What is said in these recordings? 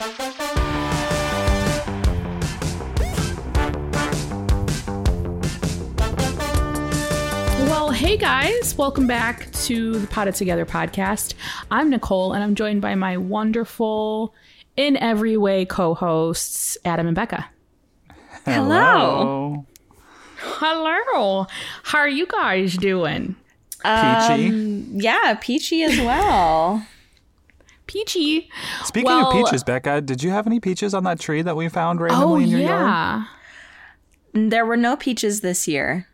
Well, hey guys, welcome back to the Potted Together podcast. I'm Nicole and I'm joined by my wonderful, in every way co hosts, Adam and Becca. Hello. Hello. How are you guys doing? Um, peachy. Yeah, peachy as well. Peachy. Speaking well- of peaches, Becca, did you have any peaches on that tree that we found randomly Oh, in your yard? yeah. there were no peaches this year.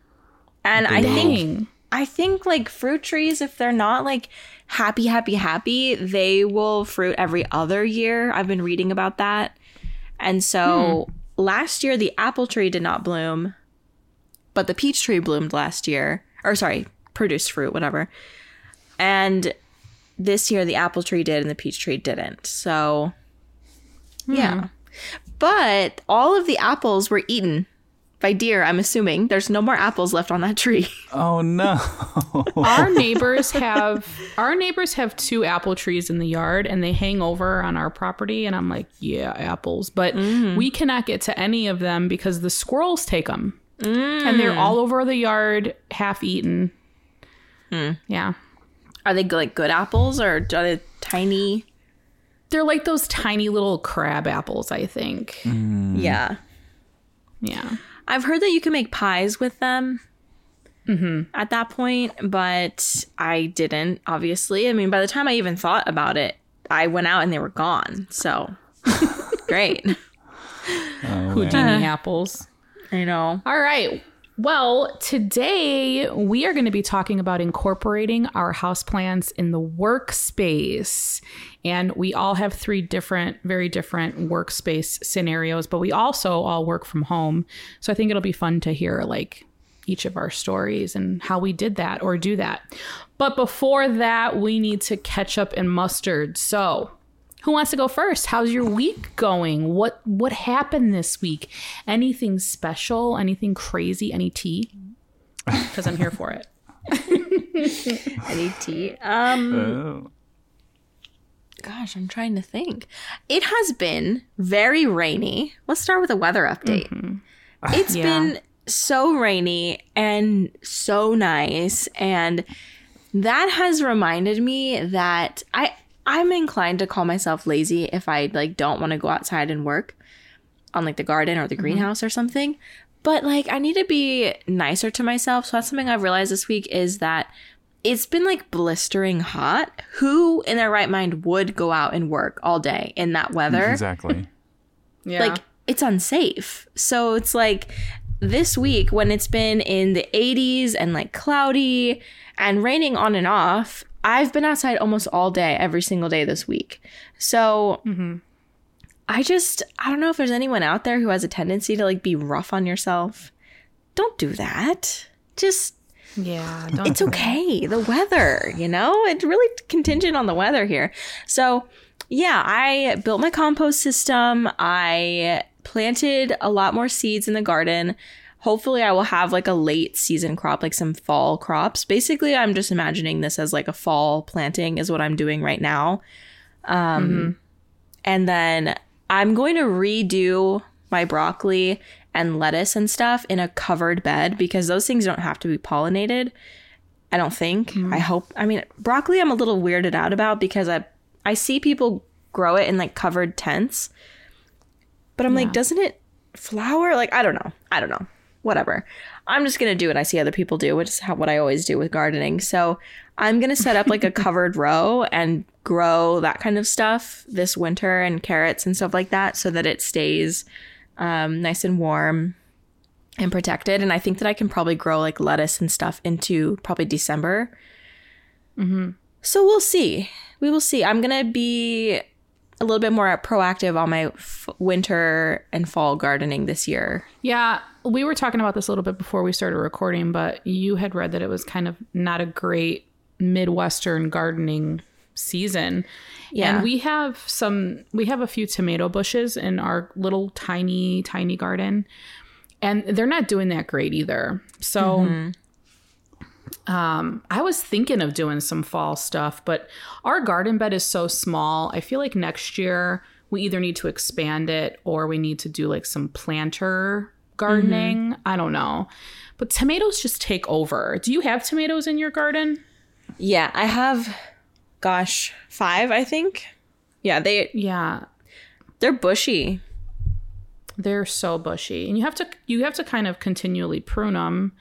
And I think I think like fruit trees if they're not like happy happy happy, they will fruit every other year. I've been reading about that. And so hmm. last year the apple tree did not bloom, but the peach tree bloomed last year. Or sorry, produced fruit, whatever. And this year the apple tree did and the peach tree didn't. So hmm. yeah. But all of the apples were eaten by deer, I'm assuming. There's no more apples left on that tree. Oh no. Our neighbors have our neighbors have two apple trees in the yard and they hang over on our property and I'm like, yeah, apples, but mm. we cannot get to any of them because the squirrels take them. And they're mm. all over the yard, half eaten. Hmm. Yeah. Are they like good apples or are they tiny? They're like those tiny little crab apples, I think. Mm. Yeah. Yeah. I've heard that you can make pies with them mm-hmm. at that point, but I didn't, obviously. I mean, by the time I even thought about it, I went out and they were gone. So great. Oh, Houdini apples. I know. All right. Well, today we are going to be talking about incorporating our houseplants in the workspace. And we all have three different, very different workspace scenarios, but we also all work from home. So I think it'll be fun to hear like each of our stories and how we did that or do that. But before that, we need to catch up in mustard. So, who wants to go first? How's your week going? What what happened this week? Anything special? Anything crazy? Any tea? Because I'm here for it. Any tea? Um, Oh. gosh, I'm trying to think. It has been very rainy. Let's start with a weather update. It's Yeah. been so rainy and so nice and that has reminded me that I I'm inclined to call myself lazy if I like don't want to go outside and work on like the garden or the mm-hmm. greenhouse or something. But like I need to be nicer to myself. So that's something I've realized this week is that it's been like blistering hot. Who in their right mind would go out and work all day in that mm-hmm. weather? Exactly. Yeah. like it's unsafe. So it's like this week when it's been in the 80s and like cloudy and raining on and off, I've been outside almost all day every single day this week. So mm-hmm. I just I don't know if there's anyone out there who has a tendency to like be rough on yourself. Don't do that. Just yeah. Don't it's okay. The weather, you know, it's really contingent on the weather here. So, yeah, I built my compost system. I planted a lot more seeds in the garden. Hopefully, I will have like a late season crop, like some fall crops. Basically, I'm just imagining this as like a fall planting, is what I'm doing right now. Um, And then I'm going to redo my broccoli and lettuce and stuff in a covered bed because those things don't have to be pollinated. I don't think. I hope. I mean, broccoli I'm a little weirded out about because I I see people grow it in like covered tents. But I'm like, doesn't it flower? Like I don't know. I don't know. Whatever. I'm just gonna do what I see other people do, which is how, what I always do with gardening. So I'm gonna set up like a covered row and grow that kind of stuff this winter and carrots and stuff like that, so that it stays um, nice and warm and protected. And I think that I can probably grow like lettuce and stuff into probably December. Mm-hmm. So we'll see. we will see. I'm gonna be a little bit more proactive on my f- winter and fall gardening this year. Yeah, we were talking about this a little bit before we started recording, but you had read that it was kind of not a great Midwestern gardening season. Yeah. And we have some, we have a few tomato bushes in our little tiny, tiny garden, and they're not doing that great either. So, mm-hmm. Um, I was thinking of doing some fall stuff, but our garden bed is so small. I feel like next year we either need to expand it or we need to do like some planter gardening. I don't know. But tomatoes just take over. Do you have tomatoes in your garden? Yeah, I have, gosh, five, I think. Yeah, they Yeah, they're bushy. they're so bushy, and you have to you have to kind of continually prune them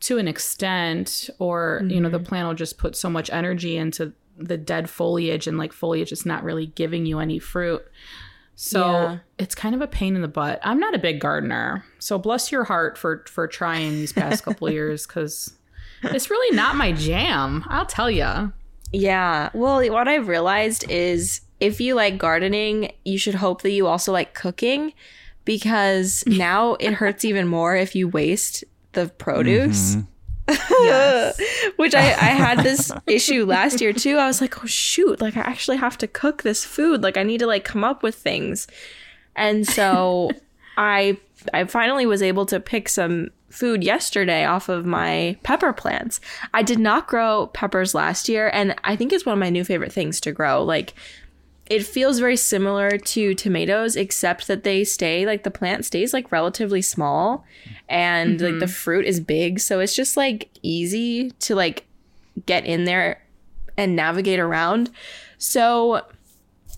to an extent, or you know the mm-hmm. plant will just put so much energy into the dead foliage, and like foliage is not really giving you any fruit. So Yeah. it's kind of a pain in the butt. I'm not a big gardener, so bless your heart for for trying these past couple years because it's really not my jam. I'll tell you. Yeah. Well, what I've realized is if you like gardening, you should hope that you also like cooking because now it hurts even more if you waste the produce. Mm-hmm. Which I, I had this issue last year too. I was like, oh shoot, like I actually have to cook this food. Like I need to like come up with things. And so I I finally was able to pick some food yesterday off of my pepper plants. I did not grow peppers last year and I think it's one of my new favorite things to grow. Like it feels very similar to tomatoes except that they stay like the plant stays like relatively small and like the fruit is big so it's just like easy to like get in there and navigate around. So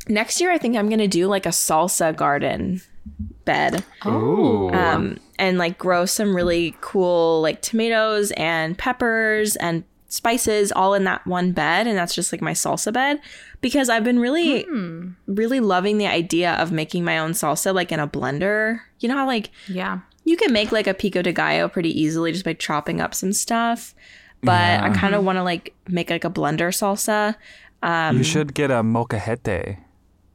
next year i think i'm gonna do like a salsa garden bed. Ooh. um, and like grow some really cool like tomatoes and peppers and spices all in that one bed and that's just like my salsa bed because i've been really hmm. really loving the idea of making my own salsa like in a blender. You know how like Yeah. you can make like a pico de gallo pretty easily just by chopping up some stuff but i kind of want to like make like a blender salsa um, you should get a molcajete.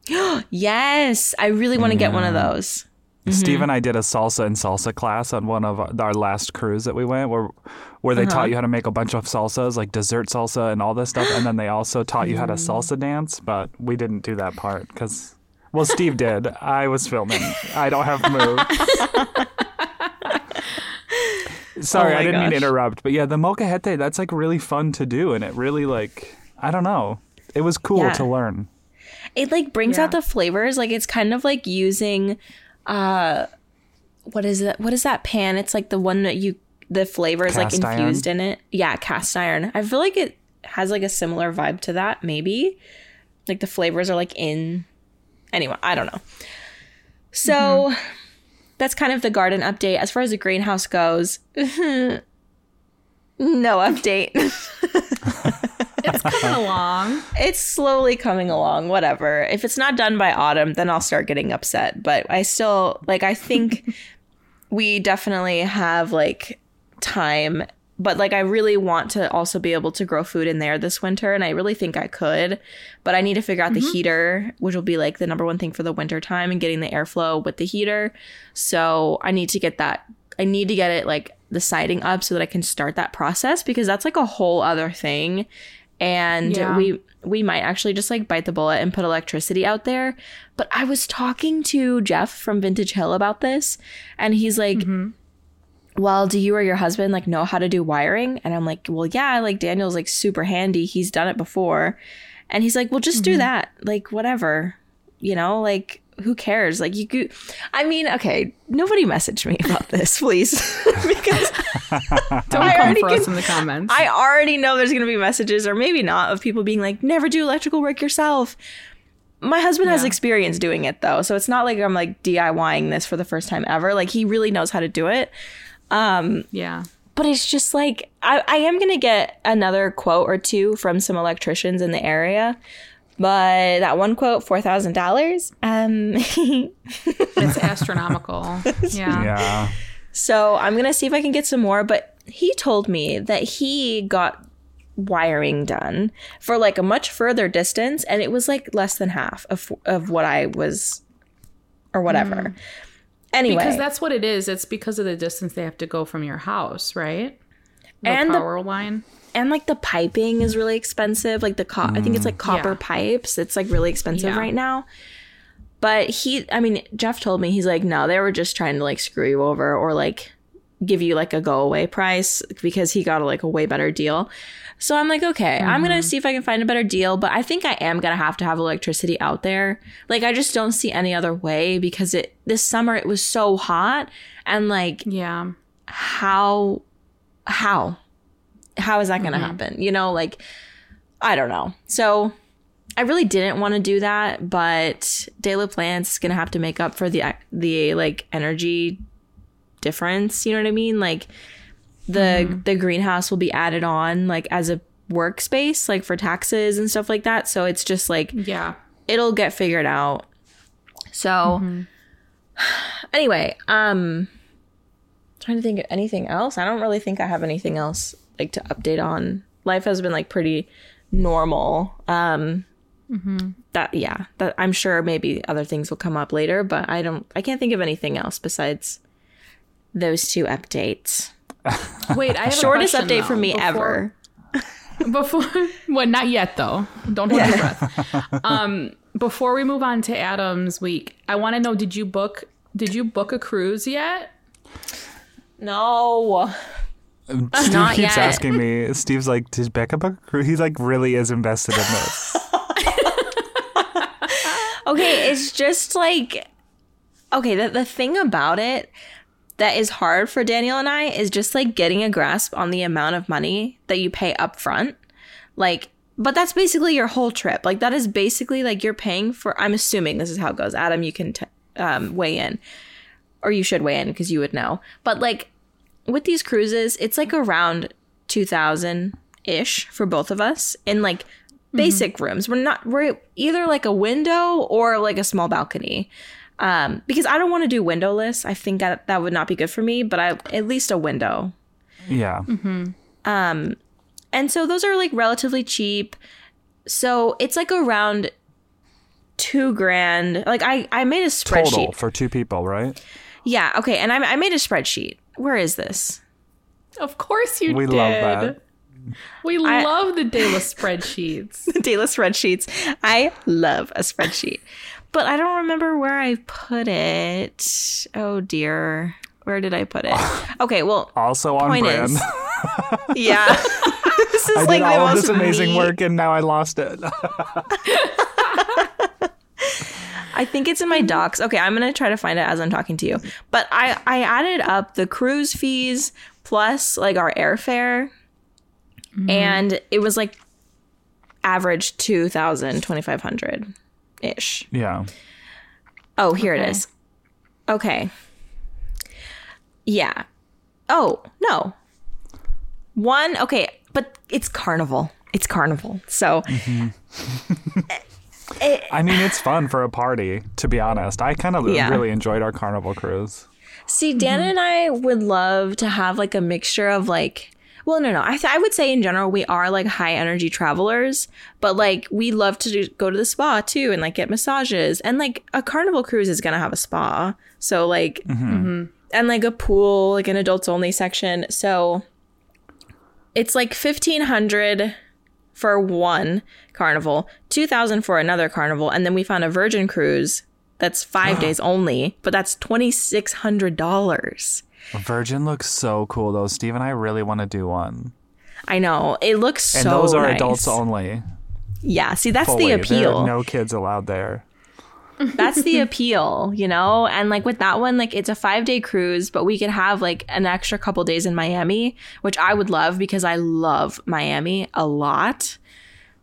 yes! I really want to get one of those. Steve mm-hmm. and I did a salsa and salsa class on one of our, our last cruise that we went, where where they taught you how to make a bunch of salsas, like dessert salsa and all this stuff, and then they also taught you how to salsa dance. But we didn't do that part because, well, Steve did. I was filming. I don't have moves. Sorry, Oh I didn't mean to interrupt, but yeah, the molcajete that's like really fun to do, and it really like I don't know, it was cool Yeah. to learn. it like brings out the flavors like it's kind of like using uh what is it what is that pan it's like the one that you the flavor is like Cast iron? infused in it. Yeah cast iron. I feel like it has like a similar vibe to that maybe. Like the flavors are like in. Anyway i don't know. So mm-hmm. that's kind of the garden update. As far as the greenhouse goes no update. It's coming along. it's slowly coming along whatever. If it's not done by autumn then i'll start getting upset. But i still like i think we definitely have like time but like i really want to also be able to grow food in there this winter and i really think i could but i need to figure out the mm-hmm. heater which will be like the number one thing for the winter time and getting the airflow with the heater. So i need to get that i need to get it like the siding up so that i can start that process because that's like a whole other thing. And Yeah. we we might actually just like bite the bullet and put electricity out there. But i was talking to jeff from vintage hill about this and he's like mm-hmm. Well do you or your husband like know how to do wiring? And i'm like well yeah like daniel's like super handy. He's done it before. And he's like well just do mm-hmm. that. Like whatever. You know like who cares? Like you could i mean okay nobody message me about this please. Because Don't I come already for us in the comments. I already know there's going to be messages, or maybe not, of people being like, never do electrical work yourself. My husband has experience doing it though, so it's not like I'm like DIYing this for the first time ever. Like he really knows how to do it. Yeah. But it's just like I, I am gonna get another quote or two from some electricians in the area. But that one quote, four thousand dollars. Um It's astronomical. Yeah. Yeah. So I'm gonna see if I can get some more. But he told me that he got wiring done for like a much further distance and it was like less than half of of what I was or whatever. Anyway, Because that's what it is. It's because of the distance they have to go from your house, right? The And the- power line. and like the piping is really expensive like the co- i think it's like mm, copper Yeah. pipes it's like really expensive Yeah. right now but he i mean jeff told me he's like no they were just trying to like screw you over or like give you like a go away price because he got like a way better deal. So i'm like okay i'm gonna mm-hmm. see if i can find a better deal but i think i am gonna have to have electricity out there. Like i just don't see any other way because it this summer it was so hot and like Yeah. how how how is that going to mm-hmm. happen? You know like i don't know. So i really didn't want to do that but de la plants is going to have to make up for the the like energy difference you know what i mean like the the greenhouse will be added on like as a workspace like for taxes and stuff like that so it's just like Yeah. it'll get figured out. So anyway, um trying to think of anything else. I don't really think I have anything else like to update on. Life has been like pretty normal. Um that yeah, that I'm sure maybe other things will come up later, but I don't I can't think of anything else besides those two updates. Wait, I have Shortest a update from though, me before- ever. Before, well, not yet though. Don't hold your breath. Um, before we move on to Adam's week, I want to know: Did you book? Did you book a cruise yet? No. Steve Not keeps yet. asking me. Steve's like, "Did Becca book a cruise?" He's like, really is invested in this. Okay, it's just like okay, the, the thing about it that is hard for Daniel and I is just like getting a grasp on the amount of money that you pay up front. Like but that's basically your whole trip. Like that is basically like you're paying for I'm assuming this is how it goes. Adam, you can t- um, weigh in or you should weigh in because you would know. But like with these cruises, it's like around 2000 ish for both of us in like basic rooms. We're not we're either like a window or like a small balcony. Um because I don't want to do windowless. I think that that would not be good for me, but I at least a window. Yeah. Um, and so those are like relatively cheap. So it's like around 2 grand. Like I I made a spreadsheet. Total for two people, right? Yeah, okay. And I I made a spreadsheet. Where is this? Of course you We did. love that. We love the Dayla spreadsheets. the Dayla spreadsheets. I love a spreadsheet, but I don't remember where I put it. Oh dear, where did I put it? Okay, well, Also on brand. is, yeah, this is I like did the all of this amazing work and now I lost it. I think it's in my docs. Okay, I'm gonna try to find it as I'm talking to you. But I I added up the cruise fees plus like our airfare, mm-hmm. and it was like average 2,000, 2,500 ish. yeah. Oh, here it Okay. is. Okay. Yeah. Oh, no. One, okay, but it's carnival. It's carnival. So, mm-hmm. I mean, it's fun for a party, to be honest. I kind of Yeah. really enjoyed our carnival cruise. see, Dan mm-hmm. and I would love to have like a mixture of like, well, no, no. I, th- I would say in general, we are like high energy travelers, but like we love to do, go to the spa too and like get massages. And like a carnival cruise is going to have a spa. So, like, mm-hmm. Mm-hmm. and like a pool, like an adults only section. So it's like 1500 for one carnival, 2000 for another carnival, and then we found a Virgin cruise that's 5 days only, but that's $2600. Virgin looks so cool, though. Steve and I really want to do one. I know. It looks so And those are nice. adults only. Yeah, see that's Fully. the appeal. no kids allowed there. That's the appeal, you know? And like with that one, like it's a five day cruise, but we could have like an extra couple days in Miami, which I would love because I love Miami a lot.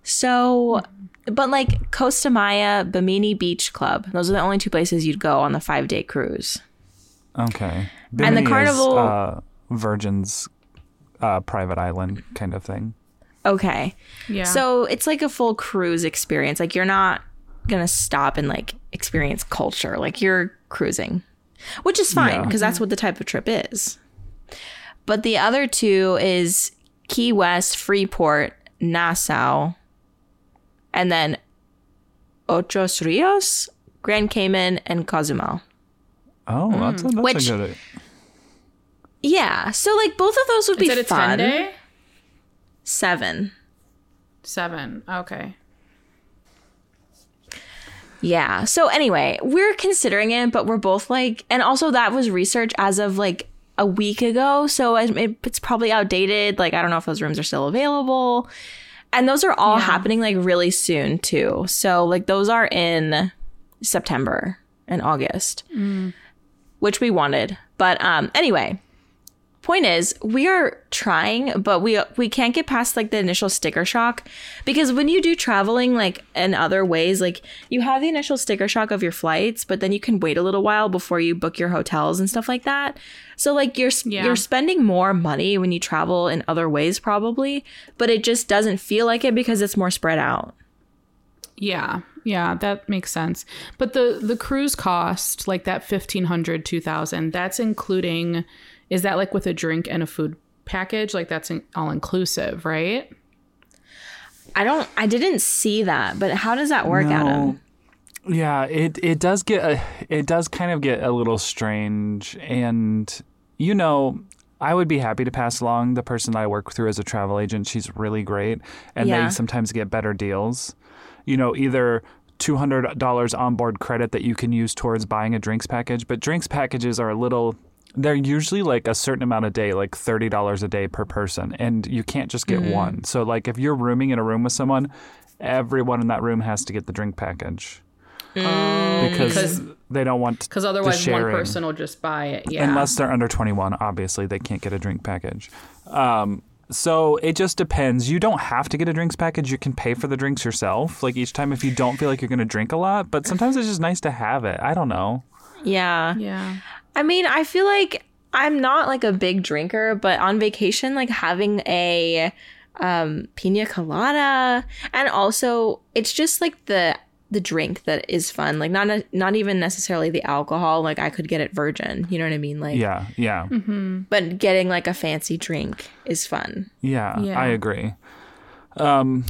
So, but like Costa Maya, Bimini Beach Club, those are the only two places you'd go on the five day cruise. Okay. And the Bimini is, carnival- uh, Virgin's uh, private island kind of thing. Okay. Yeah. So it's like a full cruise experience. Like you're not gonna stop and like experience culture. Like you're cruising, which is fine Yeah. because that's what the type of trip is. But the other two is Key West, Freeport, Nassau, and then Ocho Rios, Grand Cayman, and Cozumel. Oh, that's a, that's Which- a good. Yeah, so like both of those would be Is it a fun. 10 day? Seven. Seven. Okay. Yeah. So anyway, we're considering it, but we're both like, and also that was research as of like a week ago, so it- it- it's probably outdated. Like I don't know if those rooms are still available, and those are all happening like really soon too. So like those are in September and August, which we wanted. But um, anyway, point is we are trying but we we can't get past like the initial sticker shock because when you do traveling like in other ways like you have the initial sticker shock of your flights but then you can wait a little while before you book your hotels and stuff like that so like you're Yeah. you're spending more money when you travel in other ways probably but it just doesn't feel like it because it's more spread out Yeah. Yeah, that makes sense. But the the cruise cost, like that 1500 2000, that's including is that like with a drink and a food package? Like that's in, all inclusive, right? i don't i didn't see that but how does that work adam Yeah, it it does get a, it does kind of get a little strange, and you know. I would be happy to pass along the person I work through as a travel agent. She's really great, and Yeah. they sometimes get better deals. You know, either two hundred dollars onboard credit that you can use towards buying a drinks package, but drinks packages are a little. They're usually like a certain amount a day, like thirty dollars a day per person, and you can't just get one. So, like, if you're rooming in a room with someone, everyone in that room has to get the drink package. Because because- they don't want Because the otherwise, one person will just buy it. Yeah. unless they're under 21 obviously they can't get a drink package. Um, so it just depends. You don't have to get a drinks package. You can pay for the drinks yourself. Like each time if you don't feel like you're going to drink a lot but sometimes it's just nice to have it. I don't know. Yeah. Yeah. I mean, I feel like I'm not like a big drinker, but on vacation, like having a um pina colada and also it's just like the the drink that is fun. Like not not even necessarily the alcohol. Like I could get it virgin. You know what I mean? Like yeah yeah but getting like a fancy drink is fun. yeah, Yeah. i agree um,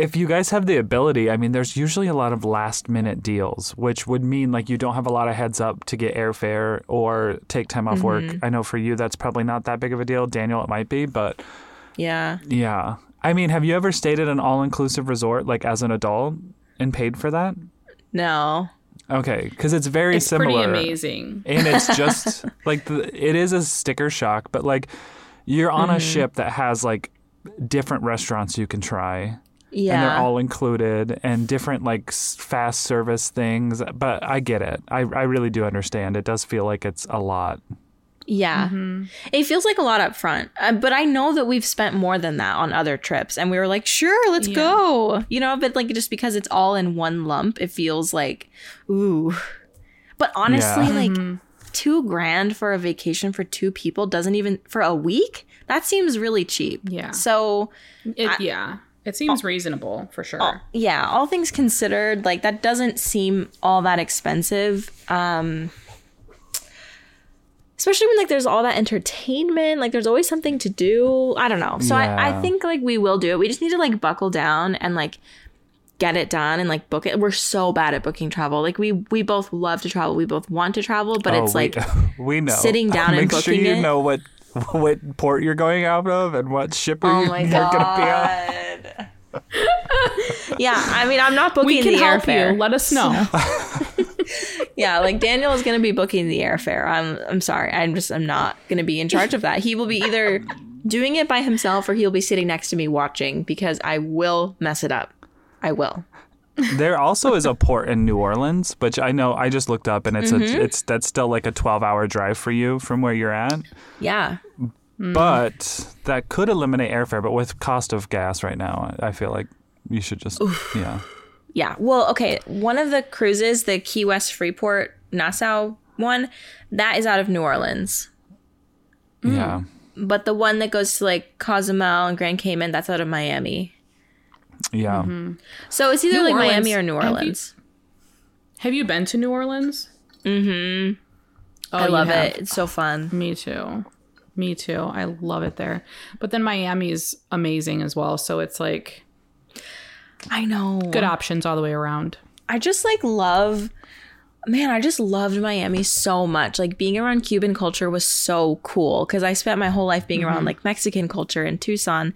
if you guys have the ability i mean there's usually a lot of last minute deals which would mean like you don't have a lot of heads up to get airfare or take time off work mm-hmm. i know for you that's probably not that big of a deal daniel it might be but Yeah. Yeah. I mean, have you ever stayed at an all inclusive resort like as an adult and paid for that? No. Okay, because it's very It's similar. pretty amazing. And it's just like the, it is a sticker shock, but like you're on a mm-hmm. ship that has like different restaurants you can try. Yeah. And they're all included and different like fast service things. But I get it. I, I really do understand. It does feel like it's a lot. Yeah. It feels like a lot up front. Uh, but I know that we've spent more than that on other trips. And we were like, sure, let's Yeah. go. You know, but like just because it's all in one lump, it feels like, ooh. But honestly, Yeah. like two grand for a vacation for two people doesn't even, for a week, that seems really cheap. Yeah. So, It, yeah. It seems reasonable for sure. yeah, all things considered, like that doesn't seem all that expensive. Um, especially when like there's all that entertainment, like there's always something to do. I don't know. So I, I think like we will do it. We just need to like buckle down and like get it done and like book it. We're so bad at booking travel. Like we we both love to travel. We both want to travel, but Oh, it's we- like we know. sitting down and Make sure you it. know what what port you're going out of and what ship oh you're, my you're gonna be on. yeah, I mean I'm not booking we can the help airfare. you. Let us know. Yeah, like Daniel is going to be booking the airfare. I'm I'm sorry. I'm just I'm not going to be in charge of that. He will be either doing it by himself or he'll be sitting next to me watching because I will mess it up. I will. There also is a port in New Orleans, which I know I just looked up, and it's Mm-hmm. a, it's that's still like a 12 hour drive for you from where you're at. Yeah. But that could eliminate airfare. But with cost of gas right now, I I feel like you should just yeah. Yeah. Well, okay, one of the cruises, the Key West Freeport Nassau one, that is out of New Orleans. Yeah. But the one that goes to like Cozumel and Grand Cayman, that's out of Miami. Yeah. So it's either New like Orleans. Miami or New Have you- Orleans. Have you been to New Orleans? Mm-hmm. Oh, I love have. it. It's so fun. Me too. Me too. I love it there. But then Miami is amazing as well. So it's like I know. good options all the way around. I just like love man, I just loved Miami so much. Like being around Cuban culture was so cool because I spent my whole life being around like Mexican culture in Tucson.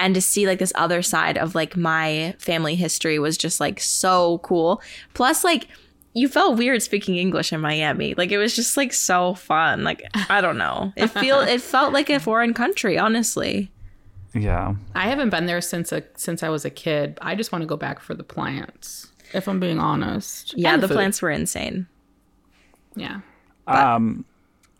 And to see like this other side of like my family history was just like so cool. Plus, like you felt weird speaking English in Miami. Like it was just like so fun. Like I don't know. It feel it felt like a foreign country, honestly. Yeah. I haven't been there since a, since I was a kid. I just want to go back for the plants. If I'm being honest. Yeah, And the food. plants were insane. Yeah. Um,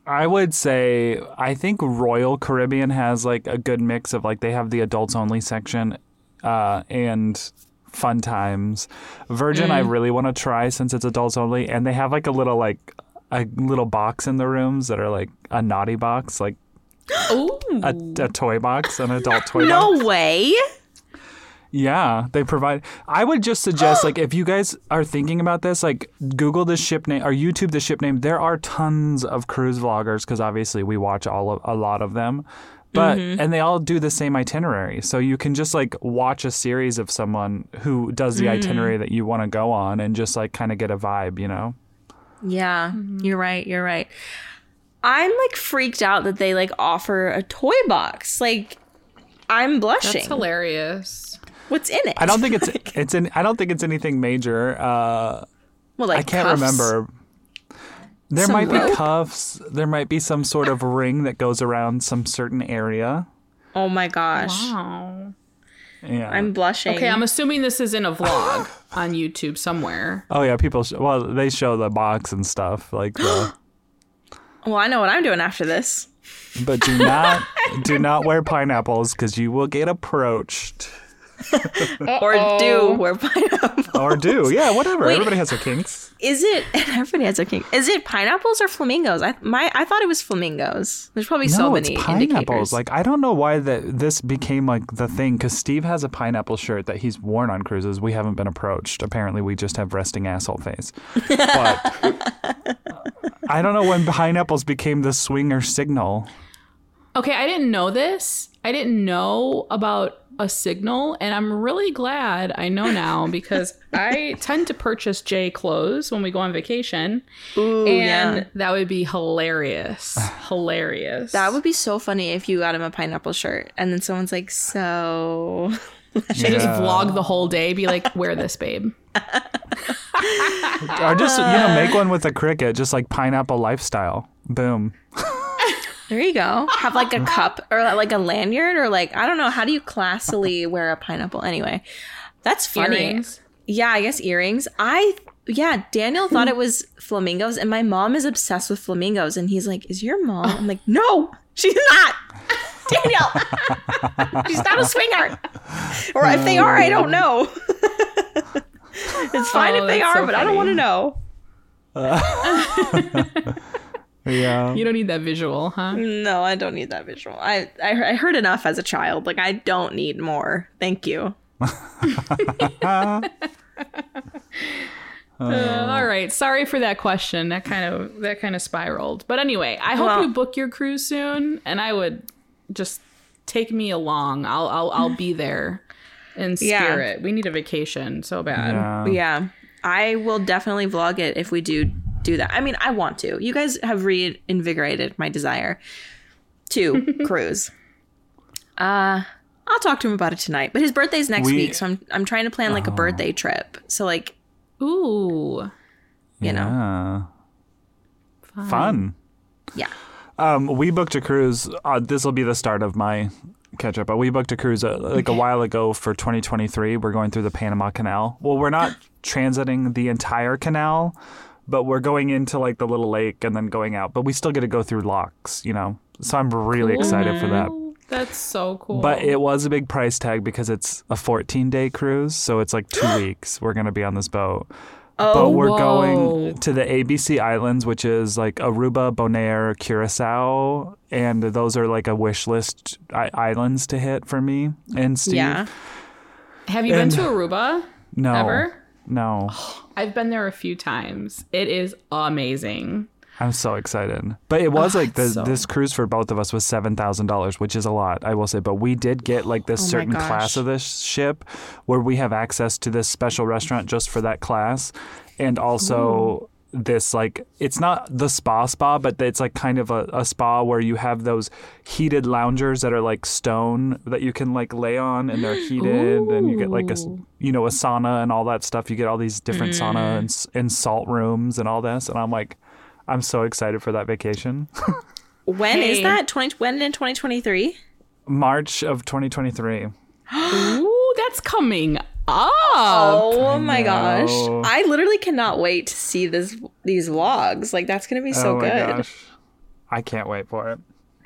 I would say I think Royal Caribbean has like a good mix of like they have the adults only section, uh, and fun times. Virgin, I really want to try since it's adults only, and they have like a little like a little box in the rooms that are like a naughty box, like a, a toy box, an adult toy box. No way. Yeah, they provide. I would just suggest, like, if you guys are thinking about this, like, Google the ship name or YouTube the ship name. There are tons of cruise vloggers because obviously we watch all of a lot of them, but mm-hmm. and they all do the same itinerary. So you can just like watch a series of someone who does the itinerary mm-hmm. that you want to go on and just like kind of get a vibe, you know? Yeah, mm-hmm. you're right. You're right. I'm like freaked out that they like offer a toy box. Like, I'm blushing. That's hilarious. What's in it? I don't think it's it's in. I don't think it's anything major. Uh, Well, like I can't cuffs? remember. There Some might be cuffs. There might be some sort of ring that goes around some certain area. Oh my gosh, Wow. Yeah. I'm blushing. Okay, I'm assuming this is in a vlog on YouTube somewhere. oh yeah, people. Sh- well, they show the box and stuff like the. well, I know what I'm doing after this. but do not do not wear pineapples because you will get approached Or do wear pineapple. or do yeah whatever. Wait. Everybody has their kinks. Is it? Everybody has their king. Is it pineapples or flamingos? I my I thought it was flamingos. There's probably so many it's pineapples. indicators. Like I don't know why that this became like the thing because Steve has a pineapple shirt that he's worn on cruises. We haven't been approached. Apparently, we just have resting asshole face. But I don't know when pineapples became the swinger signal. Okay, I didn't know this. I didn't know about a signal, and I'm really glad I know now because I tend to purchase J clothes when we go on vacation, Ooh, and yeah. that would be hilarious. hilarious. That would be so funny if you got him a pineapple shirt and then someone's like, "So, Should just vlog the whole day, be like, "Wear this, babe." Or just you know make one with a cricket, just like pineapple lifestyle. Boom. There you go. Have like a cup or like a lanyard or like I don't know. How do you classily wear a pineapple? Anyway, that's funny. Earrings. Yeah, I guess earrings. I yeah, Daniel thought it was flamingos, and my mom is obsessed with flamingos, and he's like, "Is your mom?" I'm like, "No, she's not." Daniel, she's not a swinger. Or if they are, I don't know. it's fine Oh, if they are, so but I don't want to know. Yeah. You don't need that visual, huh? No, I don't need that visual. I, I I heard enough as a child. Like I don't need more. Thank you. Uh, all right. Sorry for that question. That kind of that kind of spiraled. But anyway, I hope Well- you book your cruise soon, and I would just take me along. I'll I'll I'll be there in Yeah. spirit. We need a vacation so bad. Yeah. Yeah, I will definitely vlog it if we do do that. I mean, I want to. You guys have reinvigorated my desire to cruise. Uh I'll talk to him about it tonight. But his birthday's next We- week, so I'm I'm trying to plan like a birthday trip. So like, Ooh. you know, Yeah. Fun. yeah. Um, we booked a cruise. Uh, this will be the start of my catch up. But we booked a cruise uh, like a while ago for 2023. We're going through the Panama Canal. Well, we're not transiting the entire canal, but we're going into like the little lake and then going out. But we still get to go through locks, you know. So I'm really excited for that. Mm-hmm. That's so cool. But it was a big price tag because it's a 14 day cruise. So it's like two weeks we're going to be on this boat. Oh, but we're whoa. going to the ABC Islands, which is like Aruba, Bonaire, Curacao, and those are like a wish list I- islands to hit for me and Steve. Yeah. Have you been to Aruba? No. Ever? No. I've been there a few times. It is amazing. I'm so excited. But it was Oh, like the, so- this cruise for both of us was seven thousand dollars, which is a lot, I will say. But we did get like this Oh certain class of this ship where we have access to this special restaurant just for that class, and also. This like it's not the spa spa, but it's like kind of a, a spa where you have those heated loungers that are like stone that you can like lay on and they're heated, and you get like a you know a sauna and all that stuff. You get all these different sauna mm-hmm. and, and salt rooms and all this, and I'm like, I'm so excited for that vacation. When is Hey. that? Twenty when in twenty twenty three? March of 2023. Ooh, that's coming up. Oh my know. gosh! I literally cannot wait to see this these vlogs. Like that's gonna be so oh my good. gosh. I can't wait for it.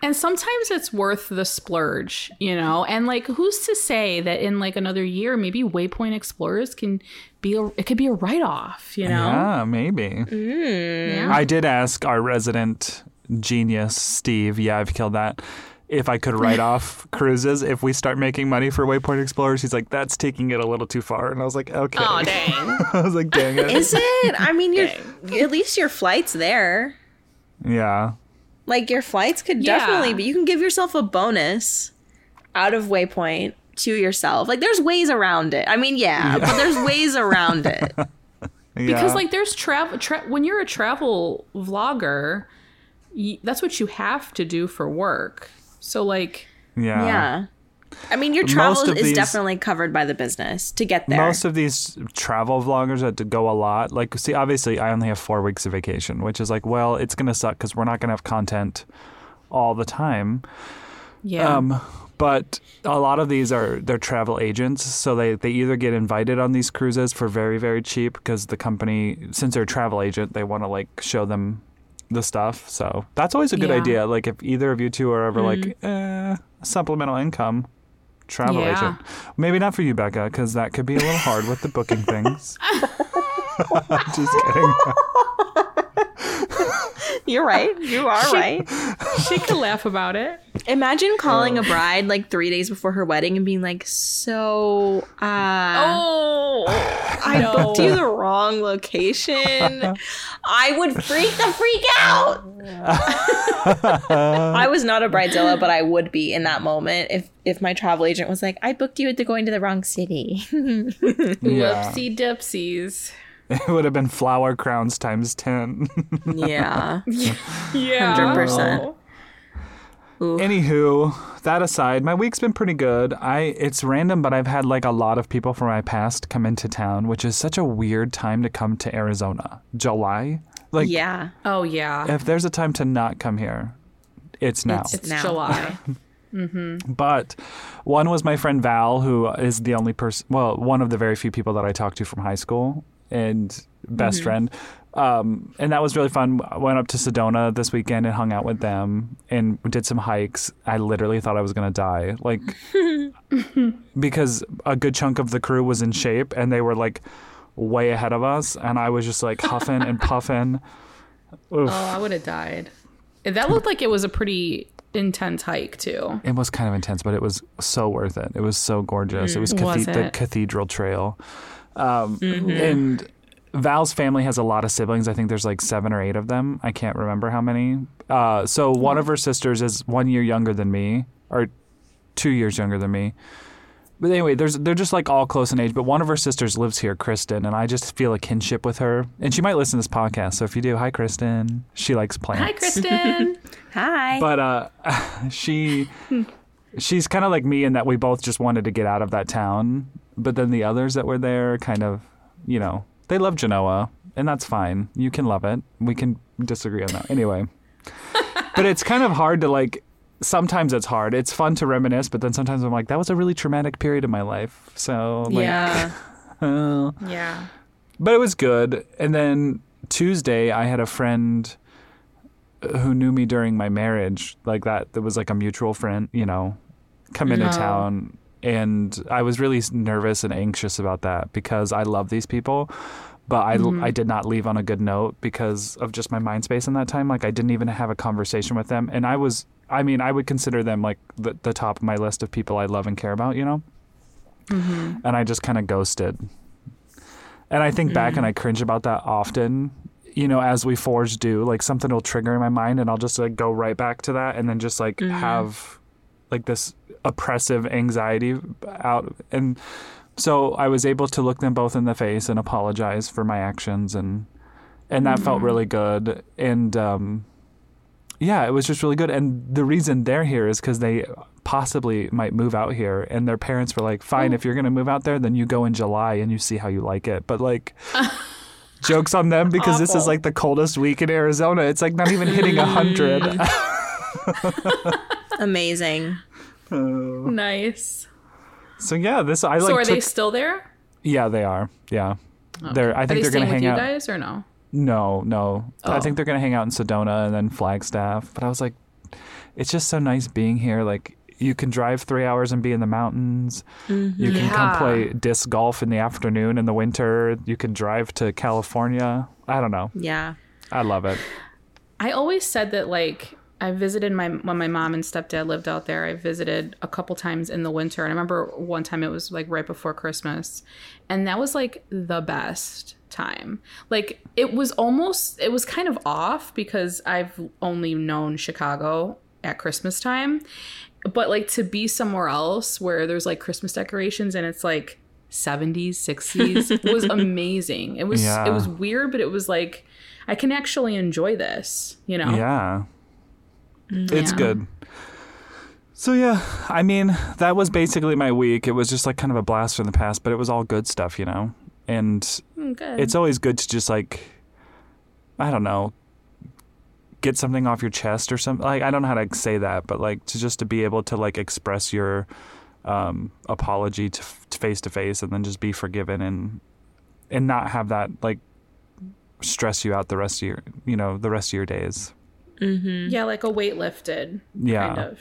And sometimes it's worth the splurge, you know? And like who's to say that in like another year maybe Waypoint Explorers can be a it could be a write-off, you know? Yeah, maybe. Mm. Yeah. I did ask our resident genius, Steve, yeah, I've killed that, if I could write off cruises if we start making money for Waypoint Explorers. He's like, that's taking it a little too far. And I was like, okay. Oh dang. I was like, dang it. Is it? I mean, you're at least your flight's there. yeah. Like your flights could Yeah. definitely, but you can give yourself a bonus out of Waypoint to yourself. Like there's ways around it. I mean, yeah, but there's ways around it. Because like there's travel tra- when you're a travel vlogger, y- that's what you have to do for work. So like yeah. Yeah. I mean, your travel is these- definitely covered by the business to get there. Most of these travel vloggers that to go a lot, like, see, obviously, I only have four weeks of vacation, which is like, well, it's going to suck because we're not going to have content all the time. yeah. Um, but a lot of these are they're travel agents, so they, they either get invited on these cruises for very very cheap because the company, since they're a travel agent, they want to like show them the stuff. So that's always a good Yeah. idea. Like if either of you two are ever like eh, supplemental income, travel Yeah. agent. Maybe not for you, Becca, because that could be a little hard with the booking things. Just kidding. You're right. You are right. she could laugh about it. Imagine calling a bride like three days before her wedding and being like, "So, uh, Oh, I booked you the wrong location. I would freak the freak out. I was not a bridezilla, but I would be in that moment if if my travel agent was like, "I booked you into going to the wrong city." Yeah. Whoopsie dipsies. It would have been flower crowns times ten. yeah. Yeah. 100%. Anywho, that aside, my week's been pretty good. I it's random, but I've had like a lot of people from my past come into town, which is such a weird time to come to Arizona. July, like Yeah. Oh yeah. if there's a time to not come here, it's now. It's- It's now. July. mm-hmm. But one was my friend Val, who is the only person, well, one of the very few people that I talked to from high school and best friend. Um, and that was really fun. I went up to Sedona this weekend and hung out with them and did some hikes. I literally thought I was going to die. Like, because a good chunk of the crew was in shape and they were like way ahead of us. And I was just like huffing and puffing. Oof. Oh, I would have died. That looked like it was a pretty intense hike too. It was kind of intense, but it was so worth it. It was so gorgeous. it was, Was cathe- the cathedral trail. Um, And Val's family has a lot of siblings. I think there's like seven or eight of them. I can't remember how many. Uh, so one of her sisters is one year younger than me, or two years younger than me. But anyway, there's they're just like all close in age. But one of her sisters lives here, Kristen, and I just feel a kinship with her. And she might listen to this podcast. So if you do, hi, Kristen. She likes plants. Hi, Kristen. Hi. But uh, she she's kind of like me in that we both just wanted to get out of that town. But then the others that were there kind of, you know, they love Genoa, and that's fine. You can love it. We can disagree on that. Anyway. but it's kind of hard to like sometimes it's hard. It's fun to reminisce, but then sometimes I'm like, that was a really traumatic period of my life. So like, yeah. uh, yeah. but it was good. And then Tuesday, I had a friend who knew me during my marriage, like that. that was like a mutual friend, you know, come into No. town, and I was really nervous and anxious about that because I love these people. But I, I mm-hmm. did not leave on a good note because of just my mind space in that time. Like I didn't even have a conversation with them, and I was, I mean, I would consider them like the, the top of my list of people I love and care about, you know. Mm-hmm. And I just kind of ghosted. And I think back and I mm. cringe about that often. you know, as we forge do, like something will trigger in my mind and I'll just like go right back to that and then just like mm-hmm. have like this oppressive anxiety out and so I was able to look them both in the face and apologize for my actions and and that felt really good and um yeah, it was just really good and the reason they're here is cuz they possibly might move out here and their parents were like, "Fine, if you're going to move out there, then you go in July and you see how you like it." But like jokes on them because this is like the coldest week in Arizona. It's like not even hitting a hundred. Amazing. Nice. so yeah, this I like. so are they still there? Yeah, they are. Yeah, they're. I Are think they they're gonna staying with hang you out. guys or no? No, no. I Oh. think they're gonna hang out in Sedona and then Flagstaff. But I was like, it's just so nice being here. Like you can drive three hours and be in the mountains. Mm-hmm. You can come play disc golf in the afternoon in the winter. You can drive to California. I don't know. Yeah. I love it. I always said that like I visited my when my mom and stepdad lived out there. I visited a couple times in the winter, and I remember one time it was like right before Christmas, and that was like the best time. Like it was almost it was kind of off because I've only known Chicago at Christmas time, but like to be somewhere else where there's like Christmas decorations and it's like 70s 60s was amazing it was Yeah. it was weird but it was like i can actually enjoy this you know Yeah. It's good. So yeah, I mean, that was basically my week. It was just like kind of a blast from the past, but it was all good stuff, you know. And Mm, good it's always good to just like I don't know, get something off your chest or something. Like I don't know how to say that, but like to just to be able to like express your um apology to face to face and then just be forgiven and and not have that like stress you out the rest of your, you know, the rest of your days. Mm-hmm. yeah like a weight lifted Yeah. kind of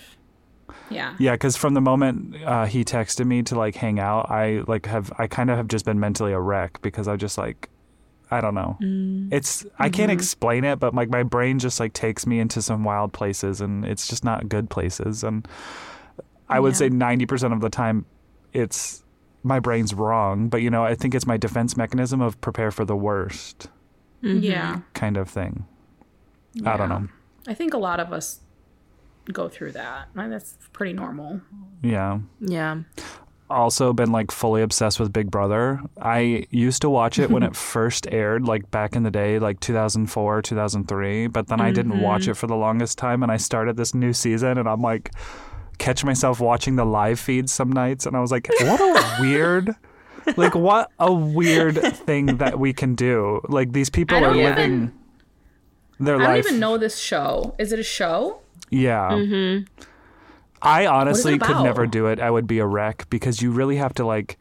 yeah Yeah, because from the moment uh, he texted me to like hang out, I like have I kind of have just been mentally a wreck because I just like I don't know. Mm. It's I can't mm-hmm. explain it, but like my brain just like takes me into some wild places, and it's just not good places. And I would Yeah. say ninety percent of the time, it's my brain's wrong. But you know, I think it's my defense mechanism of prepare for the worst mm-hmm. yeah kind of thing. I don't know. I think a lot of us go through that and that's pretty normal Yeah. Yeah. also been like fully obsessed with Big Brother. I used to watch it when it first aired, like back in the day, like 2004, 2003, but then I didn't watch it mm-hmm. for the longest time. And I started this new season and I'm like, catch myself watching the live feed some nights. And I was like, what a weird. Like what a weird thing that we can do. Like these people are don't even- living their i don't even know this show is it a show Yeah. I honestly could never do it. I would be a wreck because you really have to like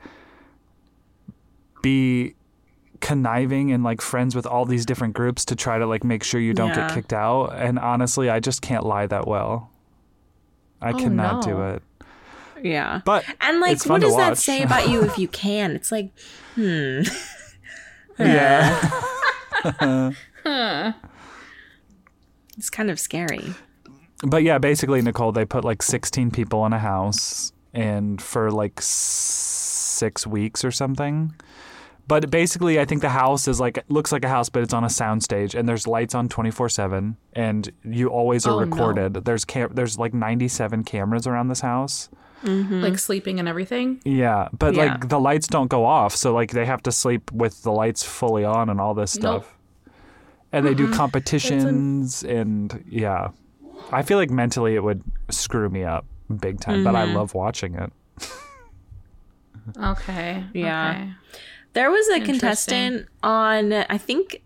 be conniving and like friends with all these different groups to try to like make sure you don't get kicked out. And honestly, I just can't lie that well. I Oh, cannot do it. Yeah. But And like, what does that say about you if you can? It's like, hmm. yeah. it's kind of scary. but yeah, basically, Nicole, they put like 16 people in a house and for like six weeks or something. But basically, I think the house is like looks like a house, but it's on a soundstage, and there's lights on 24 seven, and you always are Oh, no. recorded. There's cam- there's like 97 cameras around this house. Mm-hmm. like sleeping and everything Yeah, but Yeah. like the lights don't go off, so like they have to sleep with the lights fully on and all this Nope. Stuff. And they do competitions and yeah. I feel like mentally it would screw me up big time, but I love watching it. okay Yeah. okay. There was a contestant on, I think,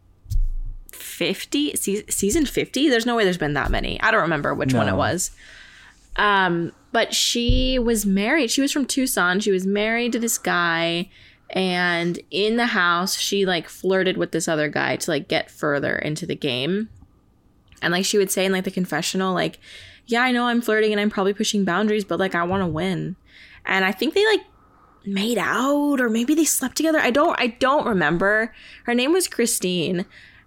50, se- season 50. There's no way there's been that many. I don't remember which one it was. Um, but she was married. She was from Tucson. She was married to this guy. And in the house, she like flirted with this other guy to like get further into the game. And like she would say in like the confessional, like, yeah, I know I'm flirting and I'm probably pushing boundaries, but like I want to win. And I think they like made out or maybe they slept together. I don't I don't remember. Her name was Christine.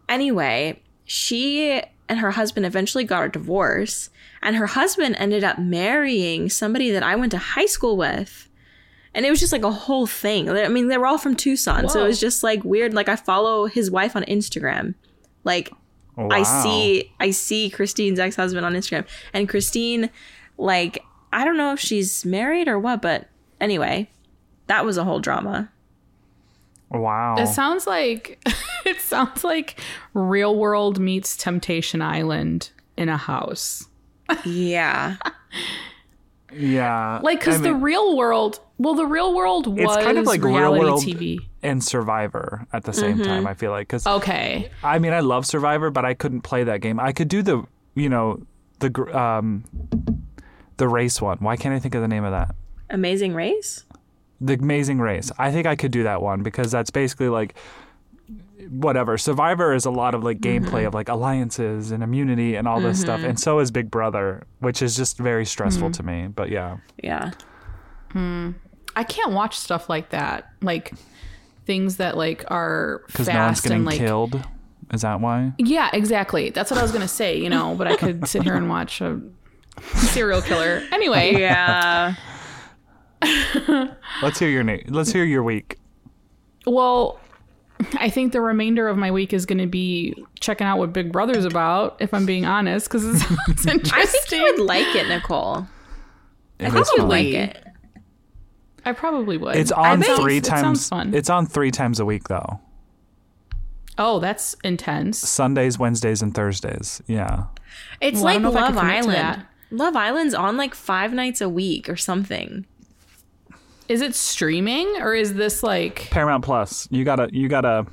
Anyway, she and her husband eventually got a divorce and her husband ended up marrying somebody that I went to high school with. And it was just like a whole thing. I mean, they were all from Tucson, so it was just like weird. Like I follow his wife on Instagram. Like oh, Wow. I see I see Christine's ex-husband on Instagram and Christine like I don't know if she's married or what, but anyway, that was a whole drama. Wow. It sounds like it sounds like Real World meets Temptation Island in a house. Yeah. Yeah. Like, because I the mean, Real World, well, the Real World was it's kind of like Real reality World TV. and Survivor at the same time. I feel like because Okay, I mean I love Survivor, but I couldn't play that game. I could do the you know the um the race one. Why can't I think of the name of that? Amazing Race? The Amazing Race. I think I could do that one because that's basically like whatever. Survivor is a lot of like gameplay mm-hmm. of like alliances and immunity and all this stuff, mm-hmm. and so is Big Brother, which is just very stressful mm. to me. But yeah, Yeah. Hmm. I can't watch stuff like that. Like things that like are because fast no one's getting and like killed. Is that why? yeah, exactly. That's what I was gonna say. You know, but I could sit here and watch a serial killer. Anyway, Yeah. Let's hear your name. Let's hear your week. well. I think the remainder of my week is going to be checking out what Big Brother's about, if I'm being honest, because it sounds interesting. I think you would like it, Nicole. It I is think you'd like it. I probably would. It's on bet three it times. fun. It's on three times a week though. oh, that's intense. Sundays, Wednesdays, and Thursdays. Yeah. It's Well, like don't know if I Love could commit to Island. Love Island's on like five nights a week or something. Is it streaming or is this like Paramount Plus. You gotta. You gotta.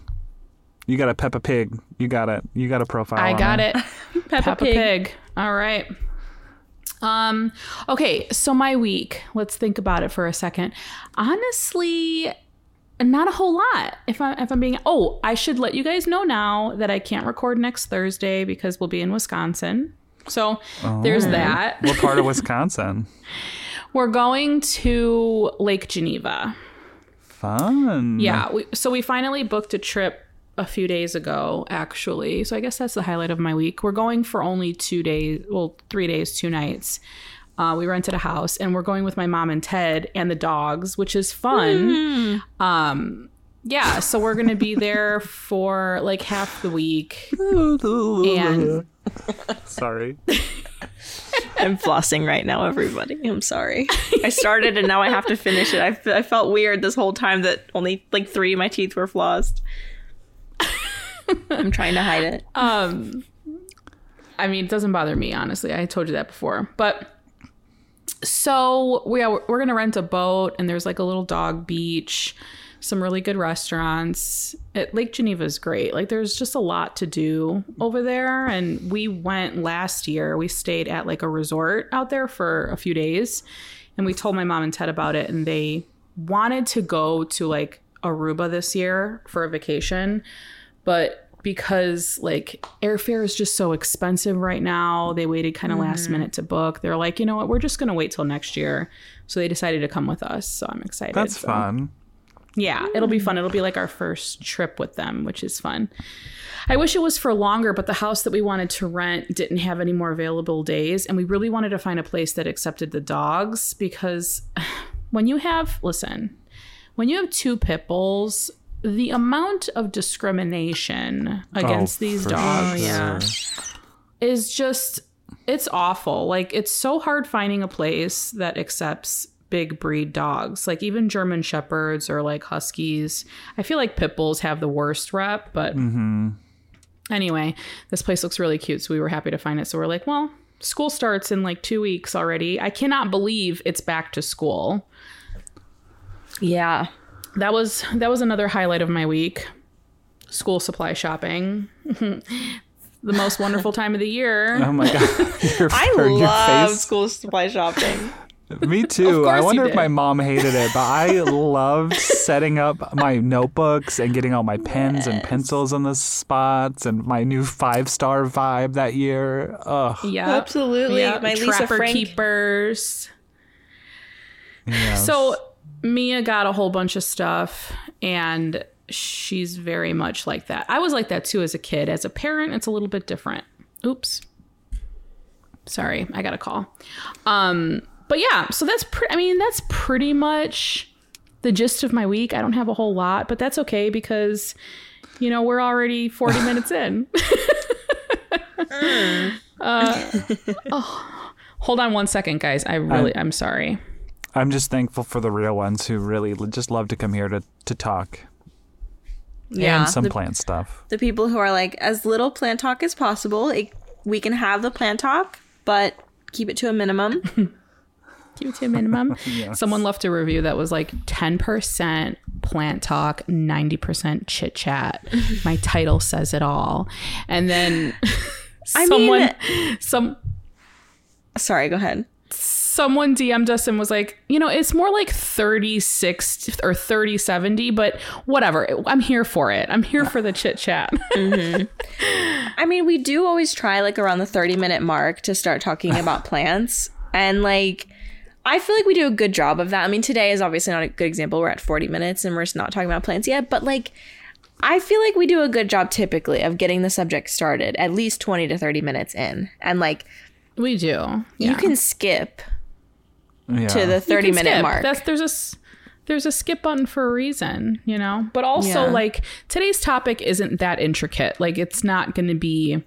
You gotta Peppa Pig. You got it. You got a profile. I got it. Peppa, Peppa Pig. Pig. All right. Um okay, so my week, let's think about it for a second. Honestly, not a whole lot. If I if I'm being Oh, I should let you guys know now that I can't record next Thursday because we'll be in Wisconsin. So, there's that. What part of Wisconsin? We're going to Lake Geneva. Fun. Yeah, we, so we finally booked a trip a few days ago, actually. So I guess that's the highlight of my week. We're going for only two days, well, three days, two nights. Uh, we rented a house and we're going with my mom and Ted and the dogs, which is fun. Um, yeah, so we're going to be there for like half the week. And Sorry. I'm flossing right now, everybody. I'm sorry. I started and now I have to finish it. I, f- I felt weird this whole time that only like three of my teeth were flossed. I'm trying to hide it. um I mean, it doesn't bother me, honestly. I told you that before. But so we are, we're going to rent a boat and there's like a little dog beach, some really good restaurants. It, Lake Geneva is great. Like there's just a lot to do over there and we went last year. We stayed at like a resort out there for a few days and we told my mom and Ted about it and they wanted to go to like Aruba this year for a vacation, but because like airfare is just so expensive right now, they waited kind of last mm-hmm. minute to book. They're like, you know what, we're just gonna wait till next year. So they decided to come with us. So I'm excited. That's So, fun. Yeah, it'll be fun. It'll be like our first trip with them, which is fun. I wish it was for longer, but the house that we wanted to rent didn't have any more available days. And we really wanted to find a place that accepted the dogs because when you have, listen, when you have two pit bulls, the amount of discrimination oh, against Oh, these dogs sure. is just it's awful. Like it's so hard finding a place that accepts big breed dogs. Like even German shepherds or like huskies. I feel like pit bulls have the worst rep, but mm-hmm. anyway, this place looks really cute, so we were happy to find it. So we're like, well, school starts in like 2 weeks already. I cannot believe it's back to school. Yeah. That was that was another highlight of my week. School supply shopping. the most wonderful time of the year. Oh my god. Your, I love school supply shopping. Me too. I wonder if my mom hated it, but I loved setting up my notebooks and getting all my pens and pencils in the spots and my new five star vibe that year. Ugh. Yeah, Absolutely. My Lisa Trapper Frank- keepers. Yes. So Mia got a whole bunch of stuff, and she's very much like that. I was like that too as a kid. As a parent, it's a little bit different. Oops. Sorry, I got a call. Um, but yeah, so that's pretty. I mean, that's pretty much the gist of my week. I don't have a whole lot, but that's okay because You know, we're already 40 minutes in. uh, oh, hold on one second, guys. I really, I'm sorry. I'm just thankful for the real ones who really just love to come here to, to talk Yeah. and some the, plant stuff. the people who are like, as little plant talk as possible. It, we can have the plant talk, but keep it to a minimum. Keep it to a minimum. Yes. Someone left a review that was like 10% plant talk, 90% chit chat. My title says it all. And then I someone, mean- some, Sorry, go ahead. someone DM'd us and was like, you know, it's more like 36 or 30 70, but whatever. I'm here for it. I'm here for the chit chat. Mm-hmm. I mean, we do always try like around the 30 minute mark to start talking about plants. And like, I feel like we do a good job of that. I mean, today is obviously not a good example. We're at 40 minutes and we're just not talking about plants yet. But like, I feel like we do a good job typically of getting the subject started at least 20 to 30 minutes in. And like, we do. you Yeah. can skip Yeah. to the 30 minute skip. mark. That's there's a s- there's a skip button for a reason, you know. But also Yeah. like today's topic isn't that intricate. Like it's not going to be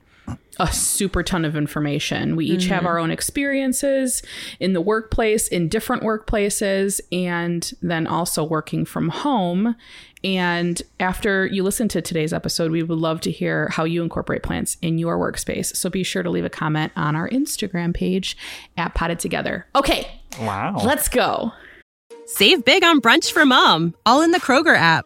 a super ton of information. We each Mm-hmm. have our own experiences in the workplace, in different workplaces, and then also working from home. And after you listen to today's episode, we would love to hear how you incorporate plants in your workspace. So be sure to leave a comment on our Instagram page at Potted Together. Okay, wow. let's go. Save big on brunch for mom, all in the Kroger app.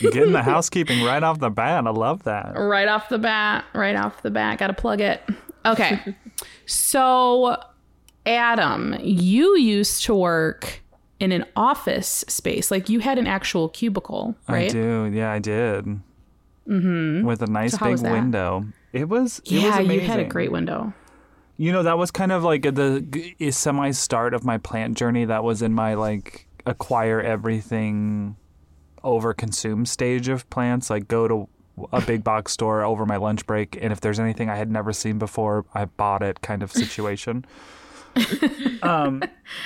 Getting the housekeeping right off the bat. I love that. right off the bat, right off the bat, got to plug it. Okay. so, Adam, you used to work in an office space. Like you had an actual cubicle, right? I do. Yeah, I did. Mm-hmm. With a nice So big window. It was. It Yeah, was you had a great window. You know, that was kind of like the semi start of my plant journey. That was in my like acquire everything over consume stage of plants. Like go to a big box store over my lunch break, and if there's anything I had never seen before, I bought it kind of situation. um,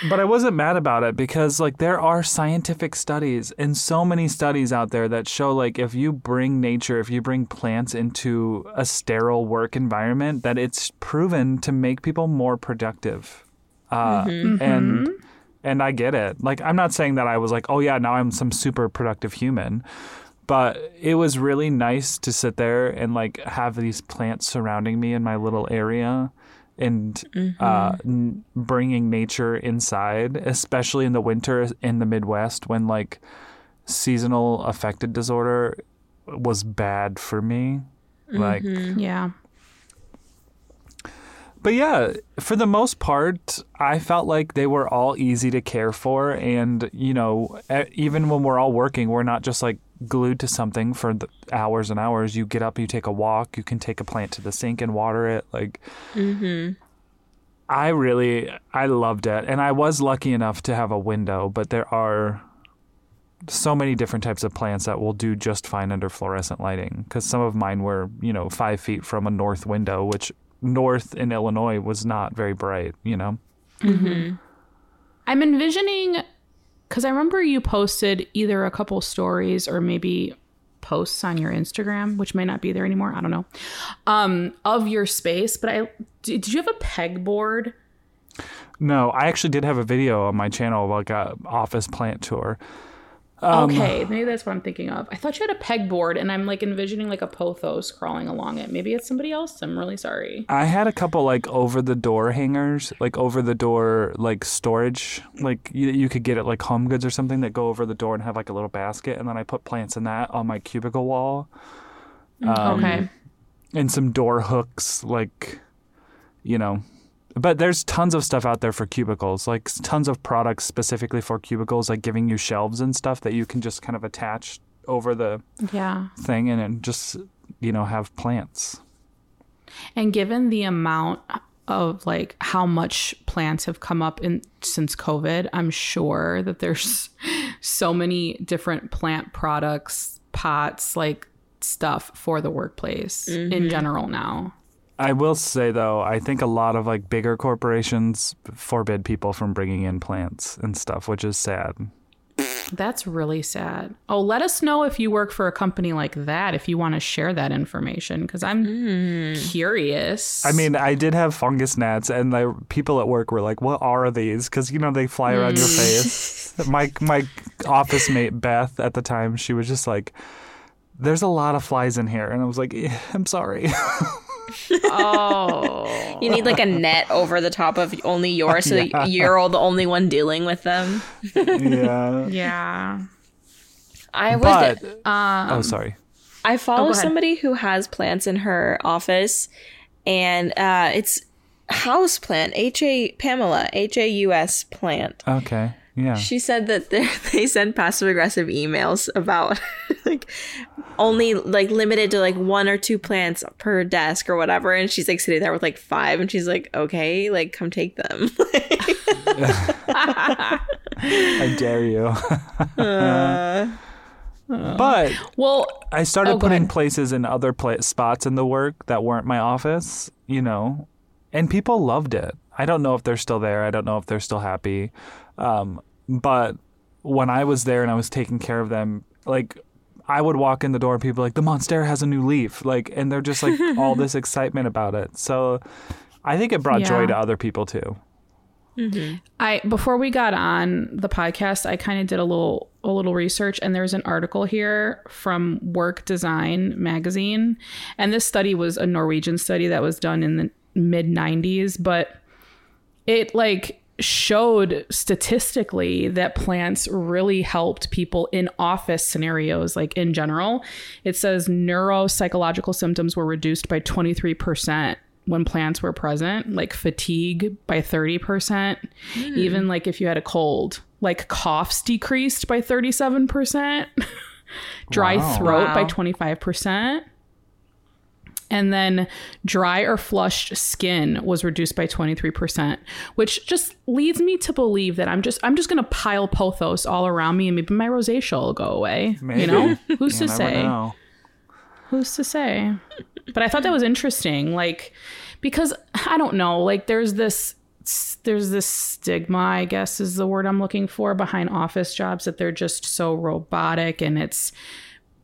but I wasn't mad about it because like there are scientific studies and so many studies out there that show like if you bring nature, if you bring plants into a sterile work environment, that it's proven to make people more productive. Uh, And and I get it. Like I'm not saying that I was like, oh yeah, now I'm some super productive human. But it was really nice to sit there and like have these plants surrounding me in my little area and uh, n- bringing nature inside, especially in the winter in the Midwest when like seasonal affected disorder was bad for me. Like, Yeah. But yeah, for the most part, I felt like they were all easy to care for. And, you know, even when we're all working, we're not just like glued to something for hours and hours. You get up, you take a walk, you can take a plant to the sink and water it. Like, mm-hmm. I really, I loved it. And I was lucky enough to have a window, but there are so many different types of plants that will do just fine under fluorescent lighting. Because some of mine were, you know, five feet from a north window, which north in Illinois was not very bright, you know? I'm envisioning because I remember you posted either a couple stories or maybe posts on your Instagram, which may not be there anymore. I don't know. Um, of your space, but I did, you have a pegboard? No, I actually did have a video on my channel like a office plant tour. Um, okay, maybe that's what I'm thinking of. I thought you had a pegboard, and I'm like envisioning like a pothos crawling along it. Maybe it's somebody else. I'm really sorry. I had a couple like over the door hangers, like over the door like storage, like you, you could get at like Home Goods or something that go over the door and have like a little basket, and then I put plants in that on my cubicle wall, Um, okay. and some door hooks, like you know. But there's tons of stuff out there for cubicles, like tons of products specifically for cubicles, like giving you shelves and stuff that you can just kind of attach over the Yeah. thing and then just you know have plants. And given the amount of like how much plants have come up in since COVID, I'm sure that there's so many different plant products, pots, like stuff for the workplace in mm-hmm. general now. I will say though, I think a lot of like bigger corporations forbid people from bringing in plants and stuff, which is sad. That's really sad. Oh, let us know if you work for a company like that, if you want to share that information, because I'm curious. I mean, I did have fungus gnats, and the people at work were like, "What are these?" Because you know they fly around your face. My my office mate Beth at the time, she was just like, "There's a lot of flies in here," and I was like, "Eh, "I'm sorry." oh, You need like a net over the top of only yours, so Yeah. you're all the only one dealing with them. yeah. yeah. I was But Um, oh, sorry. I follow ahead. somebody who has plants in her office, and uh, it's house plant. H A Pamela H A U S plant. Okay. Yeah. She said that they send passive aggressive emails about like only like limited to like one or two plants per desk or whatever, and she's like sitting there with like five, and she's like, okay, like come take them. I dare you. Uh. but Well, I started Oh, putting ahead. places in other pla- spots in the work that weren't my office, you know, and people loved it. I don't know if they're still there. I don't know if they're still happy. Um, but when I was there and I was taking care of them, like I would walk in the door and people like the Monstera has a new leaf, like, and they're just like all this excitement about it. So I think it brought joy to other people too. Mm-hmm. I before we got on the podcast, I kind of did a little a little research, and there's an article here from Work Design magazine, and this study was a Norwegian study that was done in the mid '90s, but it like showed statistically that plants really helped people in office scenarios like in general. It says neuropsychological symptoms were reduced by 23% when plants were present like fatigue by 30% hmm. even like if you had a cold like coughs decreased by 37% dry Wow. throat by 25% and then dry or flushed skin was reduced by 23%, which just leads me to believe that I'm just I'm just going to pile pothos all around me and maybe my rosacea will go away. Maybe. You know? Who's to say? know. Who's to say? But I thought that was interesting like because I don't know, like there's this there's this stigma, I guess is the word I'm looking for behind office jobs that they're just so robotic and it's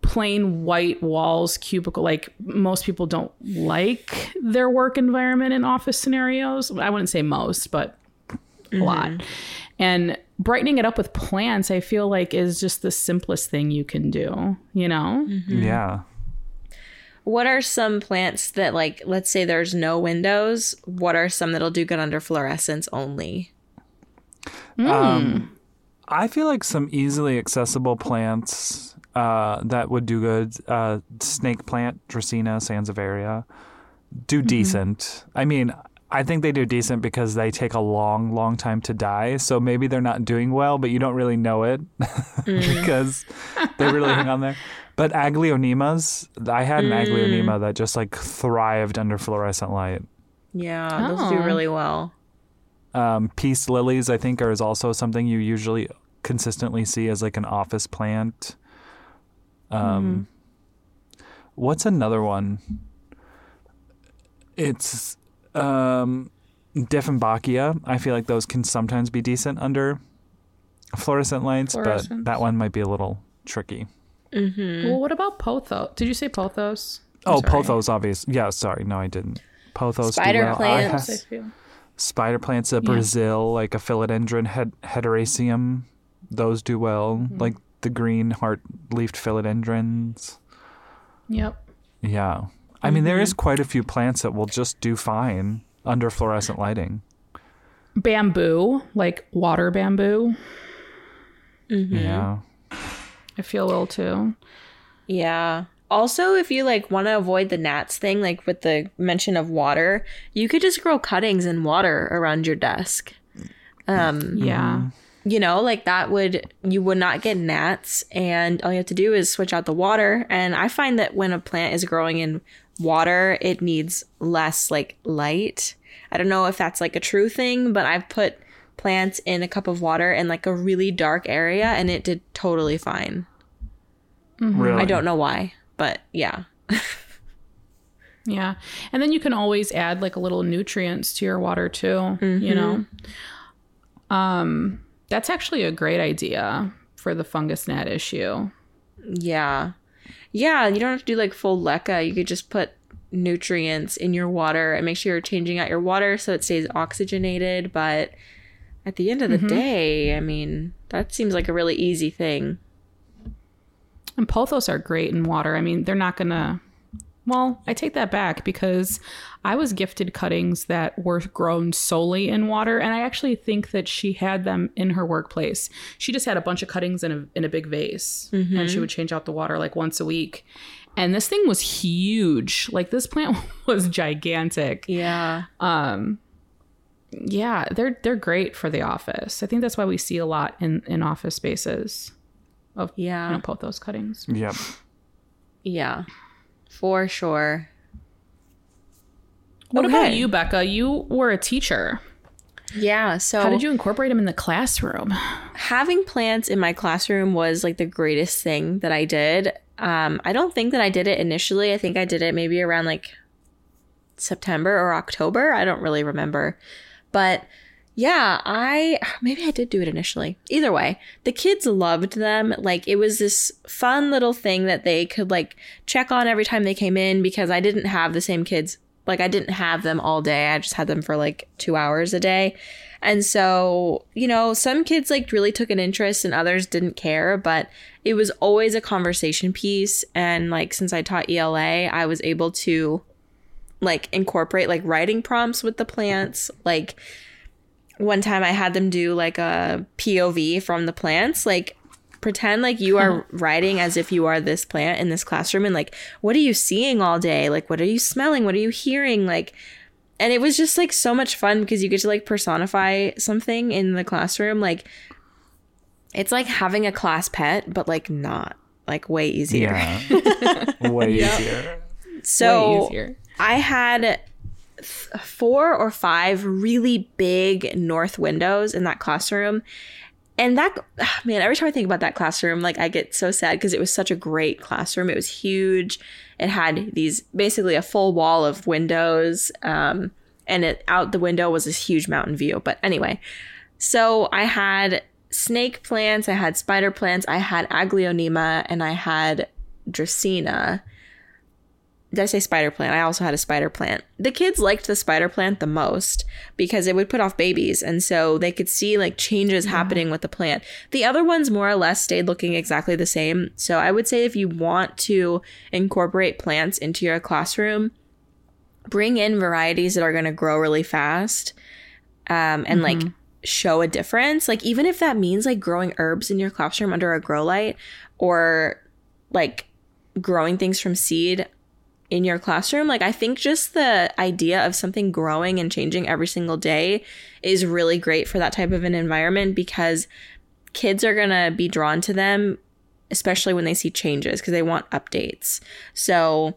plain white walls, cubicle. Like most people don't like their work environment in office scenarios. I wouldn't say most, but a mm-hmm. lot. And brightening it up with plants, I feel like is just the simplest thing you can do, you know? Mm-hmm. Yeah. what are some plants that like let's say there's no windows? What are some that'll do good under fluorescence only? Hmm. Um, I feel like some easily accessible plants uh, that would do good. Uh, snake plant, Dracaena sansevieria, do decent. I mean, I think they do decent because they take a long, long time to die. So maybe they're not doing well, but you don't really know it because they really hang on there. But aglaonemas, I had an aglaonema that just like thrived under fluorescent light. Yeah, those do Oh. really well. Um, peace lilies, I think, are is also something you usually consistently see as like an office plant. Um, What's another one? It's um, Dieffenbachia. I feel like those can sometimes be decent under fluorescent lights, but that one might be a little tricky. Well, what about pothos? Did you say pothos? I'm oh, sorry. pothos, obvious. Yeah, sorry, no, I didn't. Pothos. do Spider well. I plants. have- I feel- spider plants of Brazil, like a philodendron head, hederaceum, those do well. Mm-hmm. Like the green heart leafed philodendrons. Yep. Yeah. I mean, there is Mm-hmm. quite a few plants that will just do fine under fluorescent lighting. Bamboo, like water bamboo. Mm-hmm. Yeah. I feel ill too. Yeah. Also, if you like want to avoid the gnats thing, like with the mention of water, you could just grow cuttings in water around your desk. Um, Yeah. You know, like that would you would not get gnats, and all you have to do is switch out the water. And I find that when a plant is growing in water, it needs less like light. I don't know if that's like a true thing, but I've put plants in a cup of water in like a really dark area and it did totally fine. Really? I don't know why, but yeah. Yeah. And then you can always add like a little nutrients to your water too, you know. Um that's actually a great idea for the fungus gnat issue. Yeah. Yeah, you don't have to do like full leca. You could just put nutrients in your water and make sure you're changing out your water so it stays oxygenated. But at the end of the mm-hmm. day, I mean, that seems like a really easy thing. And pothos are great in water. I mean, they're not going to Well, I take that back because I was gifted cuttings that were grown solely in water, and I actually think that she had them in her workplace. She just had a bunch of cuttings in a in a big vase, and she would change out the water like once a week. And this thing was huge. Like this plant was gigantic. Yeah. Um Yeah, they're they're great for the office. I think that's why we see a lot in in office spaces of Yeah. you know, pothos cuttings. Yep. Yeah. For sure. What about you, Becca? You were a teacher. Yeah. So How did you incorporate them in the classroom? having plants in my classroom was like the greatest thing that I did. Um, I don't think that I did it initially. I think I did it maybe around like September or October. I don't really remember. But yeah, I maybe I did do it initially. Either way, the kids loved them. Like it was this fun little thing that they could like check on every time they came in because I didn't have the same kids. Like I didn't have them all day. I just had them for like 2 hours a day. And so, you know, some kids like really took an interest and others didn't care, but it was always a conversation piece and like since I taught ELA, I was able to like incorporate like writing prompts with the plants. Like one time I had them do like a POV from the plants, like pretend like you are writing as if you are this plant in this classroom and like what are you seeing all day? Like what are you smelling? What are you hearing? Like and it was just like so much fun because you get to like personify something in the classroom like it's like having a class pet but like not like way easier Yeah. Way easier. so Way easier. I had th- four or five really big north windows in that classroom. And that, man, every time I think about that classroom, like I get so sad because it was such a great classroom. It was huge. It had these basically a full wall of windows. Um, and it out the window was this huge mountain view. But anyway, so I had snake plants, I had spider plants, I had aglaonema, and I had dracaena did I say spider plant? I also had a spider plant. The kids liked the spider plant the most because it would put off babies. And so they could see like changes happening with the plant. The other ones more or less stayed looking exactly the same. So I would say if you want to incorporate plants into your classroom, bring in varieties that are going to grow really fast um, and like show a difference. Like even if that means like growing herbs in your classroom under a grow light or like growing things from seed in your classroom. Like, I think just the idea of something growing and changing every single day is really great for that type of an environment because kids are going to be drawn to them, especially when they see changes because they want updates. So,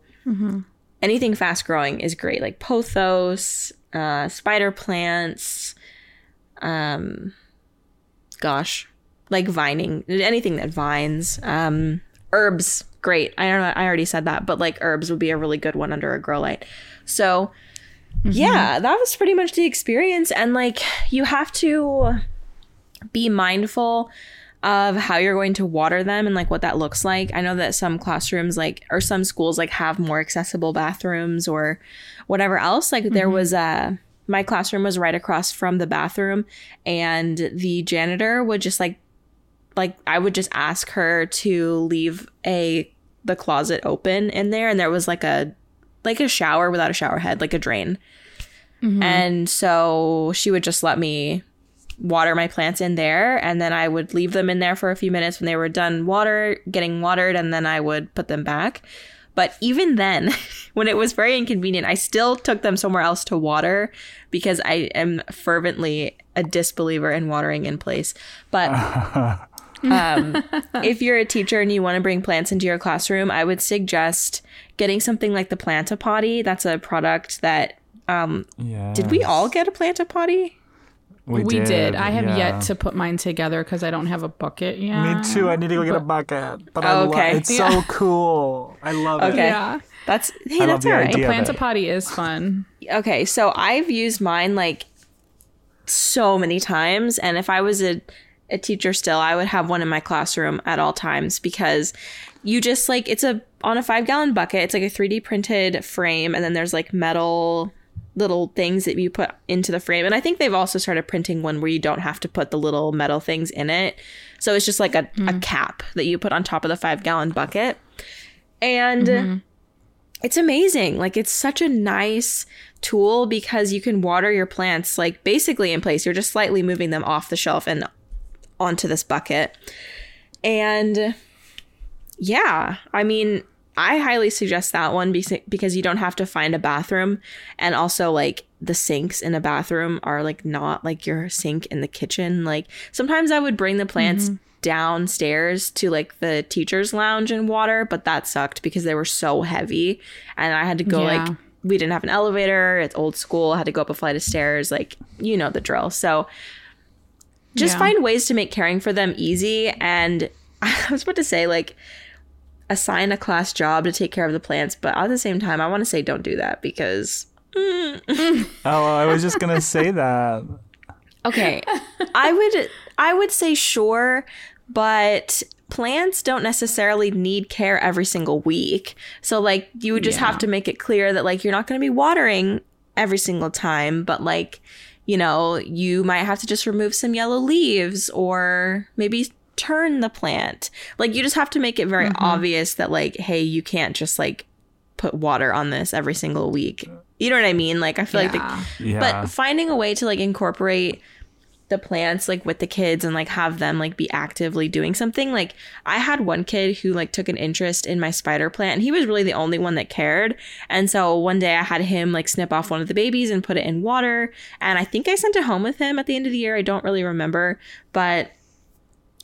anything fast growing is great, like pothos, uh, spider plants, um, gosh, like vining, anything that vines, um, herbs, great. I don't know, I already said that, but like herbs would be a really good one under a grow light. So, mm-hmm. yeah, that was pretty much the experience. And like, you have to be mindful of how you're going to water them and like what that looks like. I know that some classrooms like or some schools like have more accessible bathrooms or whatever else. Like there mm-hmm. was a my classroom was right across from the bathroom and the janitor would just like like I would just ask her to leave a the closet open in there and there was like a like a shower without a shower head, like a drain. Mm-hmm. And so she would just let me water my plants in there and then I would leave them in there for a few minutes when they were done water getting watered and then I would put them back. But even then, when it was very inconvenient, I still took them somewhere else to water because I am fervently a disbeliever in watering in place. But Um, if you're a teacher and you want to bring plants into your classroom, I would suggest getting something like the Planta Potty. That's a product that. Um, Yeah. Did we all get a Planta Potty? We, did. I have yeah. yet to put mine together because I don't have a bucket yet. Me too. I need to go get a bucket. But I Oh, love okay. it's so cool. I love it. Okay. Yeah. That's hey, I love that's the all right. idea. Planta it. potty is fun. okay, so I've used mine like so many times, and if I was a a teacher still, I would have one in my classroom at all times because you just like it's a on a five gallon bucket. It's like a 3D printed frame, and then there's like metal little things that you put into the frame. And I think they've also started printing one where you don't have to put the little metal things in it. So it's just like a, a mm. cap that you put on top of the five gallon bucket. And mm-hmm. it's amazing. Like it's such a nice tool because you can water your plants like basically in place. You're just slightly moving them off the shelf and onto this bucket. And yeah, I mean, I highly suggest that one because you don't have to find a bathroom and also like the sinks in a bathroom are like not like your sink in the kitchen. Like sometimes I would bring the plants mm-hmm. downstairs to like the teacher's lounge and water, but that sucked because they were so heavy and I had to go Yeah. like we didn't have an elevator, it's old school, I had to go up a flight of stairs, like you know the drill. So just Yeah. find ways to make caring for them easy and I was about to say like assign a class job to take care of the plants, but at the same time I want to say don't do that because mm. Oh, I was just gonna say that. Okay. I would I would say sure, but plants don't necessarily need care every single week. So like you would just Yeah. have to make it clear that like you're not going to be watering every single time, but like you know, you might have to just remove some yellow leaves or maybe turn the plant. Like you just have to make it very mm-hmm. obvious that like hey, you can't just like put water on this every single week. You know what I mean? Like I feel like the, Yeah. Yeah. but finding a way to like incorporate the plants like with the kids and like have them like be actively doing something. Like i had one kid who like took an interest in my spider plant and he was really the only one that cared. And so one day i had him like snip off one of the babies and put it in water. And i think i sent it home with him at the end of the year. I don't really remember. But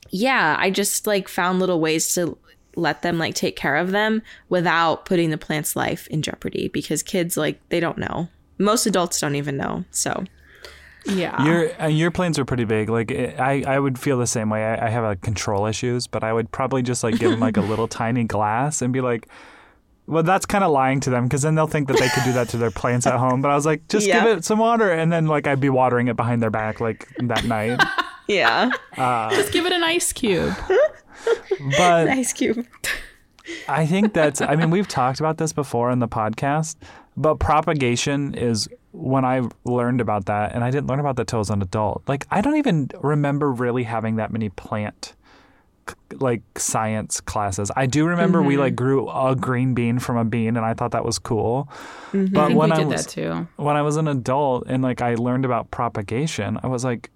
yeah i just like found little ways to let them like take care of them without putting the plant's life in jeopardy because kids like they don't know. Most adults don't even know. So Yeah. Your uh, your planes are pretty big. Like I, I would feel the same way. I, I have like control issues, but I would probably just like give them like a little tiny glass and be like, well, that's kind of lying to them because then they'll think that they could do that to their plants at home. But I was like, just Yeah. give it some water, and then like I'd be watering it behind their back like that night. yeah Just give it an ice cube. But ice cube I think that's, I mean, we've talked about this before in the podcast, but propagation is when I learned about that, and I didn't learn about that till I was an adult. Like, I don't even remember really having that many plant like science classes. I do remember we mm-hmm. like grew a green bean from a bean and I thought that was cool. Mm-hmm. I But think when I did was that too. when I was an adult and like I learned about propagation, I was like,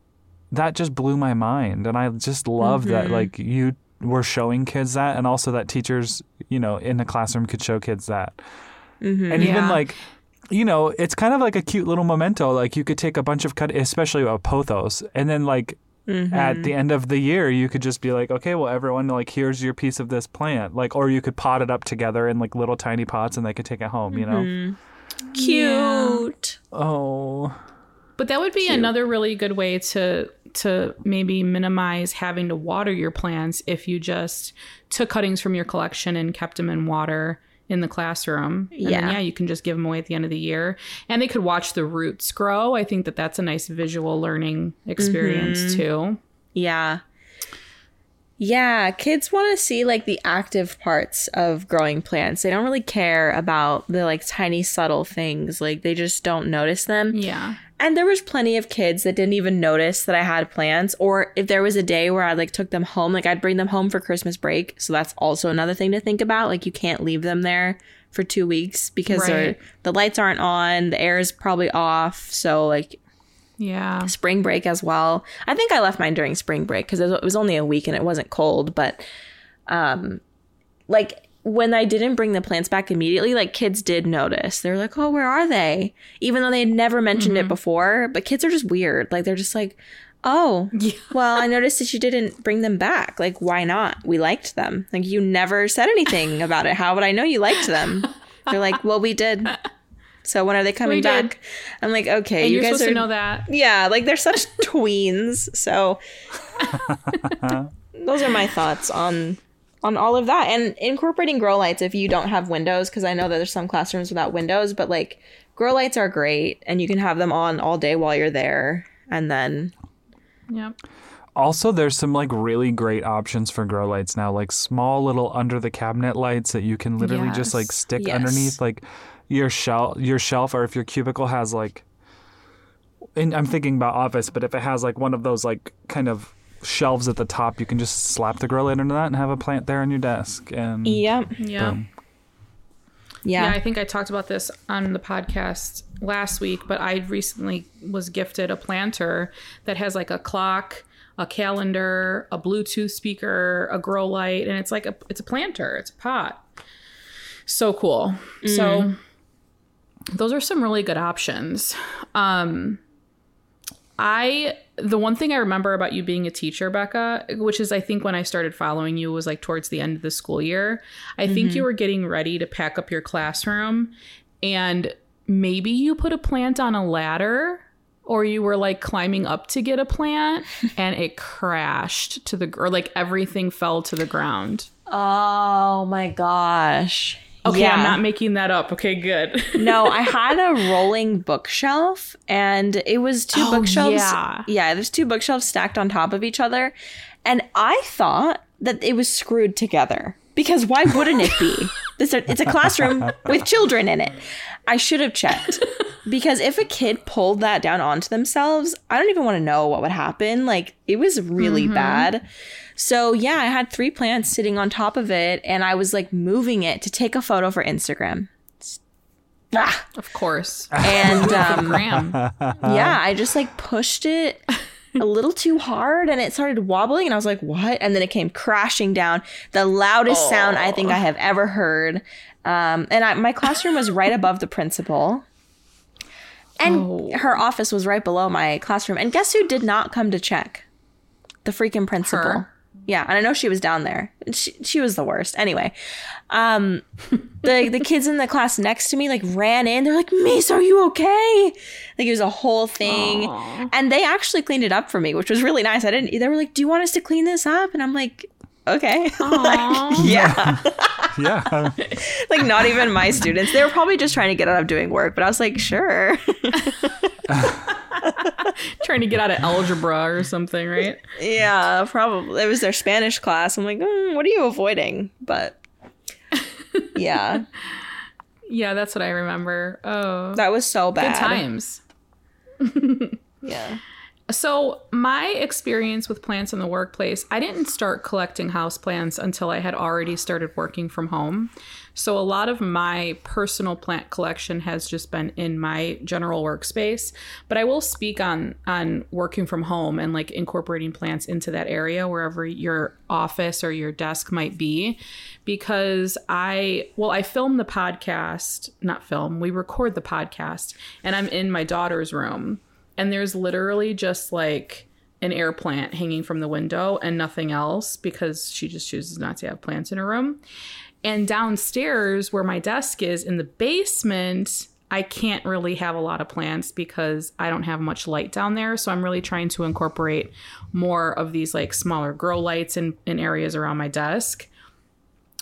that just blew my mind. And I just love that mm-hmm. like you were showing kids that and also that teachers, you know, in the classroom could show kids that. And even like, you know, it's kind of like a cute little memento. Like you could take a bunch of cut, especially a pothos, and then like at mm-hmm. the end of the year, you could just be like, okay, well, everyone, like, here's your piece of this plant. Like, or you could pot it up together in like little tiny pots and they could take it home, you know? Mm-hmm. cute Oh. But that would be another really good way to to maybe minimize having to water your plants if you just took cuttings from your collection and kept them in water in the classroom. And Yeah. then, yeah, you can just give them away at the end of the year. And they could watch the roots grow. I think that that's a nice visual learning experience mm-hmm. too. Yeah. Yeah, kids want to see like the active parts of growing plants. They don't really care about the like tiny subtle things. Like they just don't notice them. Yeah. And there was plenty of kids that didn't even notice that I had plants or if there was a day where I like took them home, like I'd bring them home for Christmas break. So that's also another thing to think about. Like you can't leave them there for 2 weeks because Right. the lights aren't on, the air is probably off. So like Yeah. spring break as well. I think I left mine during spring break because it was only a week and it wasn't cold. But, um, like when I didn't bring the plants back immediately, like kids did notice. They're like, "Oh, where are they?" Even though they had never mentioned it before. But kids are just weird. Like they're just like, Oh, Yeah. well, I noticed that you didn't bring them back. Like, why not? We liked them. Like, you never said anything about it. How would I know you liked them? They're like, well, we did. So when are they coming We did. back? I'm like, okay, And you you're guys supposed are to know that. Yeah, like they're such tweens. So those are my thoughts on on all of that and incorporating grow lights if you don't have windows because I know that there's some classrooms without windows, but like grow lights are great and you can have them on all day while you're there and then Yep. Also, there's some like really great options for grow lights now, like small little under the cabinet lights that you can literally just like stick Yes. underneath like your shelf, your shelf, or if your cubicle has like. And I'm thinking about office, but if it has like one of those like kind of shelves at the top, you can just slap the grow light under that and have a plant there on your desk. And Yep. Yeah. Yeah, Yeah. I think I talked about this on the podcast last week, but I recently was gifted a planter that has like a clock, a calendar, a Bluetooth speaker, a grow light, and it's like a it's a planter, it's a pot. So cool. So mm-hmm. Those are some really good options. Um I the one thing I remember about you being a teacher, Becca, which is I think when I started following you was like towards the end of the school year. I think you were getting ready to pack up your classroom and maybe you put a plant on a ladder or you were like climbing up to get a plant and it crashed to the or like everything fell to the ground. Oh my gosh. Okay, Yeah. I'm not making that up. Okay, good. no, I had a rolling bookshelf and it was two Oh, bookshelves. yeah. yeah, there's two bookshelves stacked on top of each other. And I thought that it was screwed together because why wouldn't it be? This it's a classroom with children in it. I should have checked because if a kid pulled that down onto themselves, I don't even want to know what would happen. Like it was really mm-hmm. bad. So yeah, I had three plants sitting on top of it, and I was like moving it to take a photo for Instagram. Ah, of course. and um, yeah, I just like pushed it a little too hard and it started wobbling and I was like, "What?" And then it came crashing down. The loudest sound I think I have ever heard. Um, and I, my classroom was right above the principal. And Oh. her office was right below my classroom. And guess who did not come to check? The freaking principal. Her? Yeah, and I know she was down there. She, she was the worst. Anyway, um, the the kids in the class next to me like ran in. They're like, "Mace, are you okay?" Like it was a whole thing, and they actually cleaned it up for me, which was really nice. I didn't. They were like, "Do you want us to clean this up?" And I'm like, "Okay." Like, yeah, yeah. like not even my students. They were probably just trying to get out of doing work, but I was like, "Sure." Trying to get out of algebra or something, right? yeah, probably. It was their Spanish class. I'm like, mm, "What are you avoiding?" But yeah, Yeah, that's what I remember. Oh, that was so bad. good times. Yeah. So, my experience with plants in the workplace, I didn't start collecting houseplants until I had already started working from home. So, a lot of my personal plant collection has just been in my general workspace, but I will speak on on working from home and like incorporating plants into that area wherever your office or your desk might be because I well, I film the podcast, not film, we record the podcast and I'm in my daughter's room and there's literally just like an air plant hanging from the window and nothing else because she just chooses not to have plants in her room. And downstairs, where my desk is in the basement, I can't really have a lot of plants because I don't have much light down there. So I'm really trying to incorporate more of these like smaller grow lights in, in areas around my desk.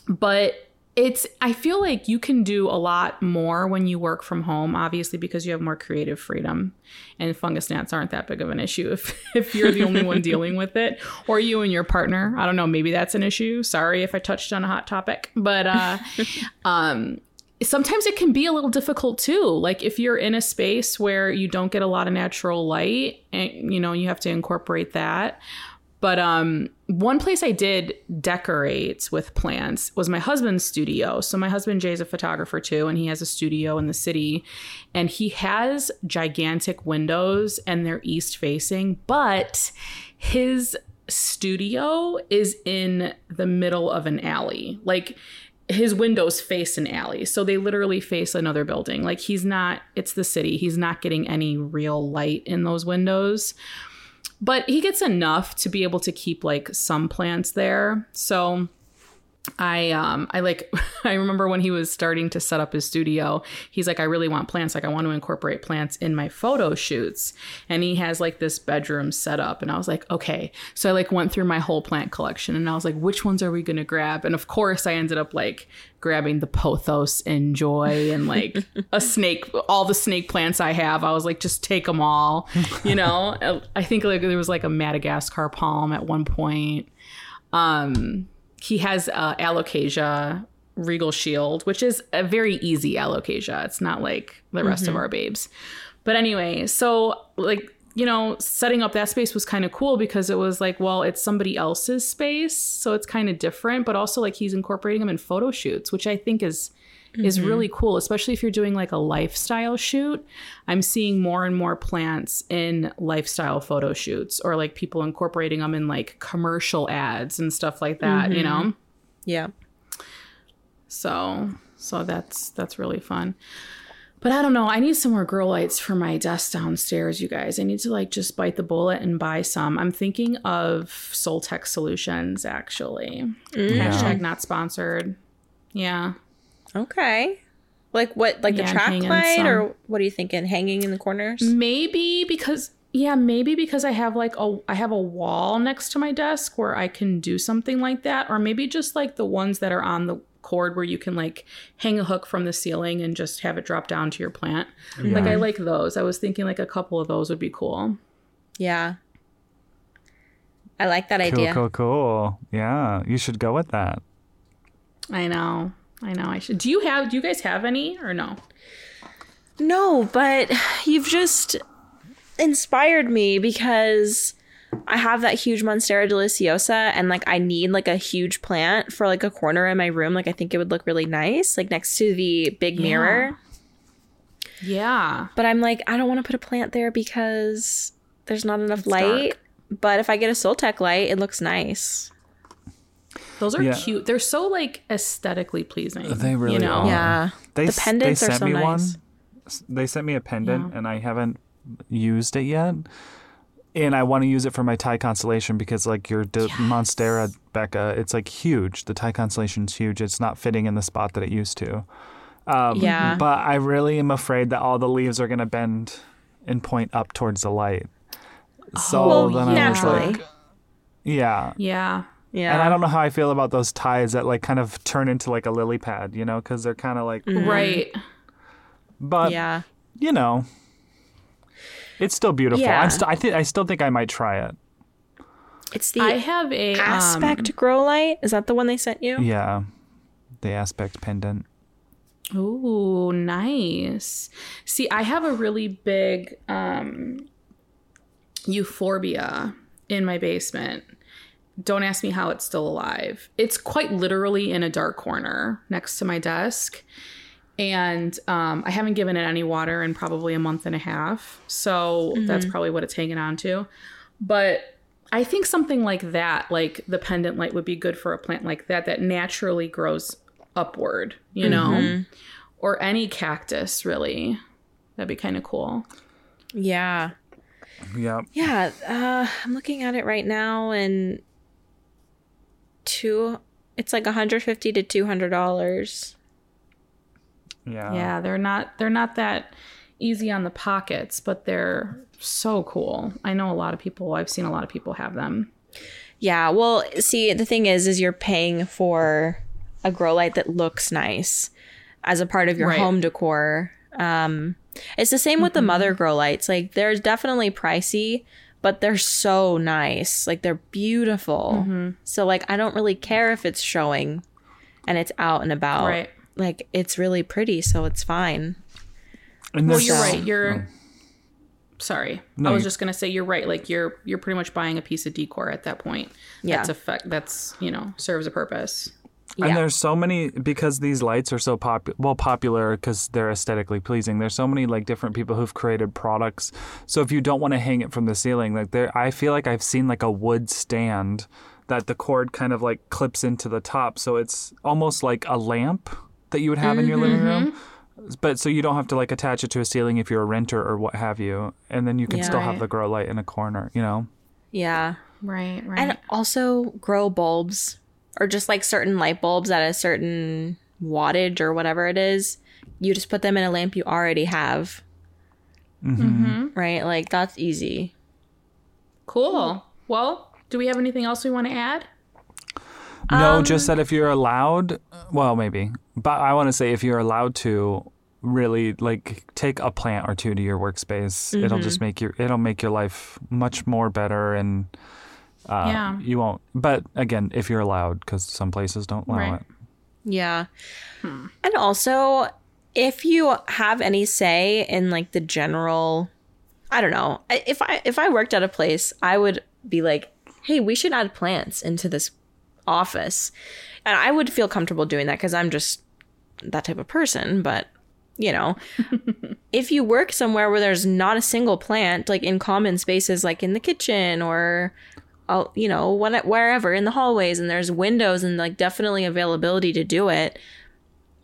But it's i feel like you can do a lot more when you work from home obviously because you have more creative freedom and fungus gnats aren't that big of an issue if, if you're the only one dealing with it or you and your partner. I don't know maybe that's an issue. Sorry if i touched on a hot topic but uh um sometimes it can be a little difficult too. Like if you're in a space where you don't get a lot of natural light and you know you have to incorporate that but um, one place I did decorate with plants was my husband's studio. So my husband Jay's a photographer too, and he has a studio in the city, and he has gigantic windows, and they're east facing. But his studio is in the middle of an alley, like his windows face an alley so they literally face another building like he's not it's the city he's not getting any real light in those windows but he gets enough to be able to keep like some plants there. So I um I like I remember when he was starting to set up his studio, he's like I really want plants, like I want to incorporate plants in my photo shoots. And he has like this bedroom set up and I was like, "Okay." So I like went through my whole plant collection and I was like, "Which ones are we going to grab?" And of course, I ended up like grabbing the pothos N'Joy and like a snake all the snake plants I have. I was like, "Just take them all." You know? I think like there was like a Madagascar palm at one point. Um he has uh, alocasia regal shield which is a very easy alocasia it's not like the rest Mm-hmm. of our babes but anyway so like you know setting up that space was kind of cool because it was like well it's somebody else's space so it's kind of different but also like he's incorporating them in photo shoots which i think is is Mm-hmm. really cool especially if you're doing like a lifestyle shoot. I'm seeing more and more plants in lifestyle photo shoots or like people incorporating them in like commercial ads and stuff like that you know? Yeah. so so that's that's really fun. But i don't know i need some more grow lights for my desk downstairs you guys. I need to like just bite the bullet and buy some. I'm thinking of soltech solutions actually. Hashtag not sponsored. Yeah Okay. Like what? Like Yeah, the track hanging light, or what are you thinking? Hanging in the corners? Maybe because yeah, maybe because I have like a I have a wall next to my desk where I can do something like that or maybe just like the ones that are on the cord where you can like hang a hook from the ceiling and just have it drop down to your plant. Like I like those. I was thinking like a couple of those would be cool. Yeah. I like that Cool, idea. cool, cool. Yeah, you should go with that. I know. I know. I should. Do you have do you guys have any or no? No, but you've just inspired me because I have that huge Monstera deliciosa and like I need like a huge plant for like a corner in my room. Like I think it would look really nice, like next to the big mirror. Yeah. But I'm like, I don't want to put a plant there because there's not enough It's light. dark. But if I get a Soltech light, it looks nice. Those are Yeah. cute. They're so like aesthetically pleasing. They really you know? are. Yeah. They, The pendants they are sent so me nice. one. They sent me a pendant, Yeah. and I haven't used it yet. And I want to use it for my Thai constellation because, like your De- Monstera, Becca, it's like huge. The Thai constellation's huge. It's not fitting in the spot that it used to. Um, Yeah. But I really am afraid that all the leaves are going to bend and point up towards the light. So Oh, then I was naturally. like, yeah. Yeah. Yeah. And I don't know how I feel about those ties that like kind of turn into like a lily pad, you know, because they're kind of like, Right. but Yeah. you know, it's still beautiful. Yeah. I'm st- I think I still think I might try it. It's the I have a um, aspect grow light. Is that the one they sent you? Yeah, the aspect pendant. Oh, nice. See, I have a really big um euphorbia in my basement. Don't ask me how it's still alive. It's quite literally in a dark corner next to my desk. And um, I haven't given it any water in probably a month and a half. So that's probably what it's hanging on to. But I think something like that, like the pendant light, would be good for a plant like that that naturally grows upward, you know? Or any cactus, really. That'd be kind of cool. Yeah. Yeah, Yeah. Uh, I'm looking at it right now and two it's like 150 to 200 dollars yeah, yeah, they're not they're not that easy on the pockets, but they're so cool. I know a lot of people. I've seen a lot of people have them. yeah well see the thing is is you're paying for a grow light that looks nice as a part of your Right. home decor um it's the same with the mother grow lights like they're definitely pricey but they're so nice like they're beautiful mm-hmm. so like i don't really care if it's showing and it's out and about Right. like it's really pretty so it's fine And Well, you're So- right. You're oh. sorry. No, I was you- just gonna say you're right. Like you're you're pretty much buying a piece of decor at that point. Yeah. That's effect. That's you know serves a purpose. Yeah. And there's so many because these lights are so pop well popular because they're aesthetically pleasing. There's so many like different people who've created products. So if you don't want to hang it from the ceiling, like there, I feel like I've seen like a wood stand that the cord kind of like clips into the top, so it's almost like a lamp that you would have in your mm-hmm, living room. Mm-hmm. But so you don't have to like attach it to a ceiling if you're a renter or what have you, and then you can still have the grow light in a corner, you know. Yeah. Right, right. And also grow bulbs or just like certain light bulbs at a certain wattage or whatever it is. You just put them in a lamp you already have. Mm-hmm. Right? Like that's easy. cool. Well, do we have anything else we want to add? No, just that if you're allowed, well, maybe, but I want to say if you're allowed to really like take a plant or two to your workspace, it'll just make your it'll make your life much more better and uh, Yeah. you won't. But again, if you're allowed, because some places don't allow Right. it. Yeah. And also, if you have any say in like the general I don't know. If I if I worked at a place, I would be like, "Hey, we should add plants into this office." And I would feel comfortable doing that cuz I'm just that type of person, but you know, if you work somewhere where there's not a single plant like in common spaces like in the kitchen or uh, you know, when, wherever in the hallways and there's windows and like definitely availability to do it,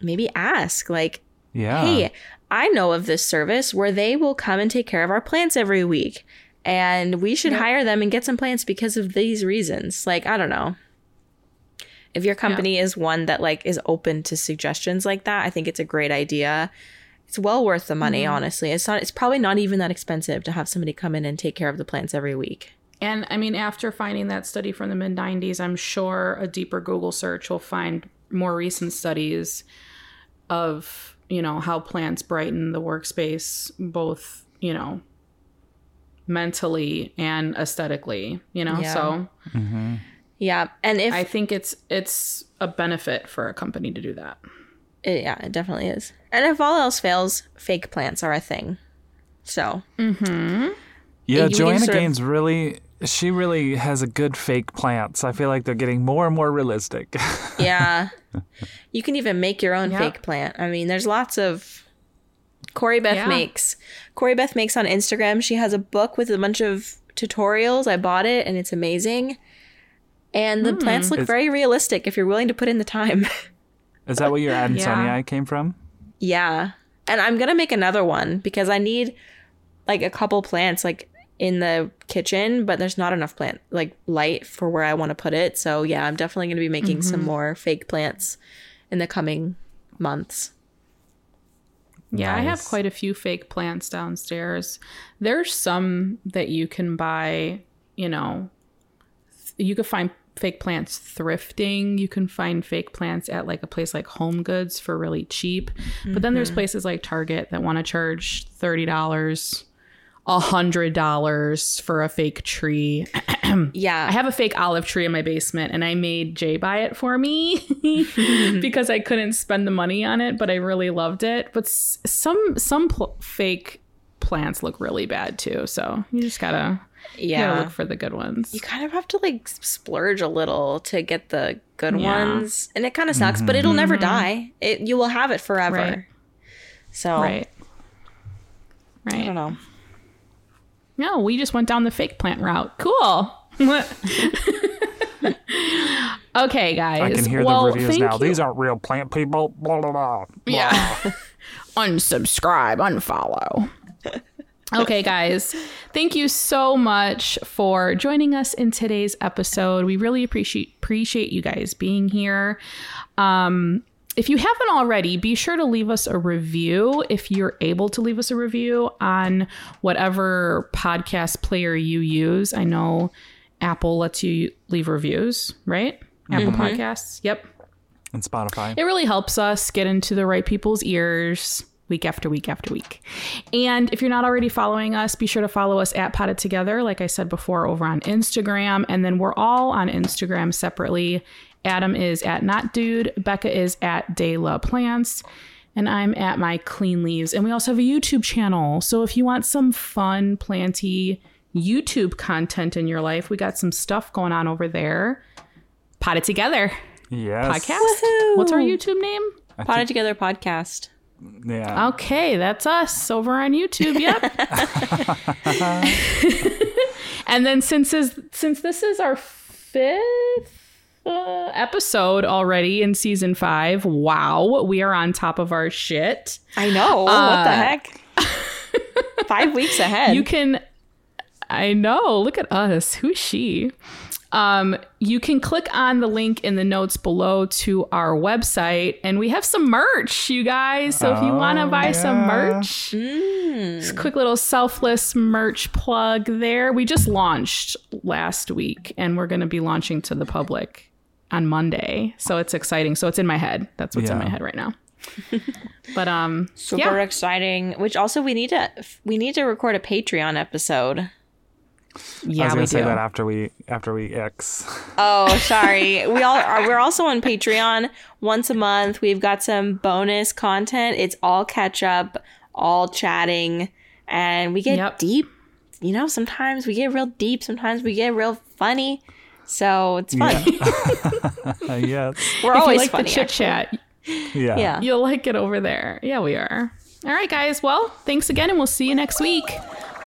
maybe ask like, Yeah. hey, I know of this service where they will come and take care of our plants every week. And we should hire them and get some plants because of these reasons. Like, I don't know. If your company is one that like is open to suggestions like that, I think it's a great idea. It's well worth the money, honestly. It's not it's probably not even that expensive to have somebody come in and take care of the plants every week. And I mean, after finding that study from the mid 90s, I'm sure a deeper Google search will find more recent studies of, you know, how plants brighten the workspace, both, you know, mentally and aesthetically, you know? Yeah. So mm-hmm. Yeah. And if I think it's it's a benefit for a company to do that. It, yeah, it definitely is. And if all else fails, fake plants are a thing. So mm-hmm. Yeah, you can Joanna sort of- Gaines really, she really has a good fake plants. I feel like they're getting more and more realistic. yeah, you can even make your own Yeah. fake plant. I mean, there's lots of. Corey Beth Yeah. makes. Corey Beth makes on Instagram. She has a book with a bunch of tutorials. I bought it and it's amazing. And the hmm. plants look Is- very realistic if you're willing to put in the time. Is that where your ad and Yeah. Sunny Eye came from? Yeah. And I'm going to make another one because I need like a couple plants like in the kitchen, but there's not enough plant like light for where I want to put it. So yeah, I'm definitely going to be making some mm-hmm. more fake plants in the coming months. Yeah, I have quite a few fake plants downstairs. There's some that you can buy, you know, th- you could find fake plants thrifting. You can find fake plants at like a place like Home Goods for really cheap. But then there's mm-hmm. places like Target that want to charge $30, $100 for a fake tree. Yeah. I have a fake olive tree in my basement and I made Jay buy it for me because I couldn't spend the money on it, but I really loved it. But s- some some pl- fake plants look really bad too, so you just gotta you gotta yeah. look for the good ones. you kind of have to like splurge a little to get the good Yeah. ones. And it kind of sucks, but it'll never mm-hmm. die. It you will have it forever. Right. So Right. Right. I don't know. No, we just went down the fake plant route. Cool. okay, guys. I can hear well, the reviews now. you. These aren't real plant people. Blah, blah, blah. Yeah. Unsubscribe, unfollow. okay, guys. Thank you so much for joining us in today's episode. We really appreciate appreciate you guys being here. Um if you haven't already, be sure to leave us a review if you're able to leave us a review on whatever podcast player you use. I know Apple lets you leave reviews, right? Apple mm-hmm. Podcasts. Yep. And Spotify. It really helps us get into the right people's ears week after week after week. And if you're not already following us, be sure to follow us at Potted Together, like I said before, over on Instagram. And then we're all on Instagram separately. Adam is at Not Dude, Becca is at De La Plants, and I'm at My Clean Leaves. And we also have a YouTube channel. So if you want some fun, planty YouTube content in your life, we got some stuff going on over there. Potted Together Yes. podcast. Woohoo! What's our YouTube name? Potted Together podcast. Yeah. Okay, that's us over on YouTube. Yep. and then since is since this is our fifth uh, episode already in season five, wow, we are on top of our shit. I know. what the heck? Five weeks ahead. You can. I know. Look at us. Who's she? Um, you can click on the link in the notes below to our website, and we have some merch, you guys. So if you want to Oh, buy some merch, just a quick little selfless merch plug there. We just launched last week, and we're going to be launching to the public on Monday. So it's exciting. So it's in my head. That's what's in my head right now. but um, Super yeah. exciting. Which also we need to we need to record a Patreon episode. I Yeah, was we gonna do. say that after we after we X. Oh, sorry. we all are. We're also on Patreon once a month. We've got some bonus content. It's all catch up, all chatting, and we get Yep. deep. You know, sometimes we get real deep. Sometimes we get real funny. So it's fun. Uh, yes. We're if you always like funny. the chit chat, Yeah. Yeah. you'll like it over there. Yeah, we are. All right, guys. Well, thanks again, and we'll see you next week.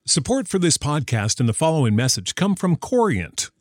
Support for this podcast and the following message come from Corient.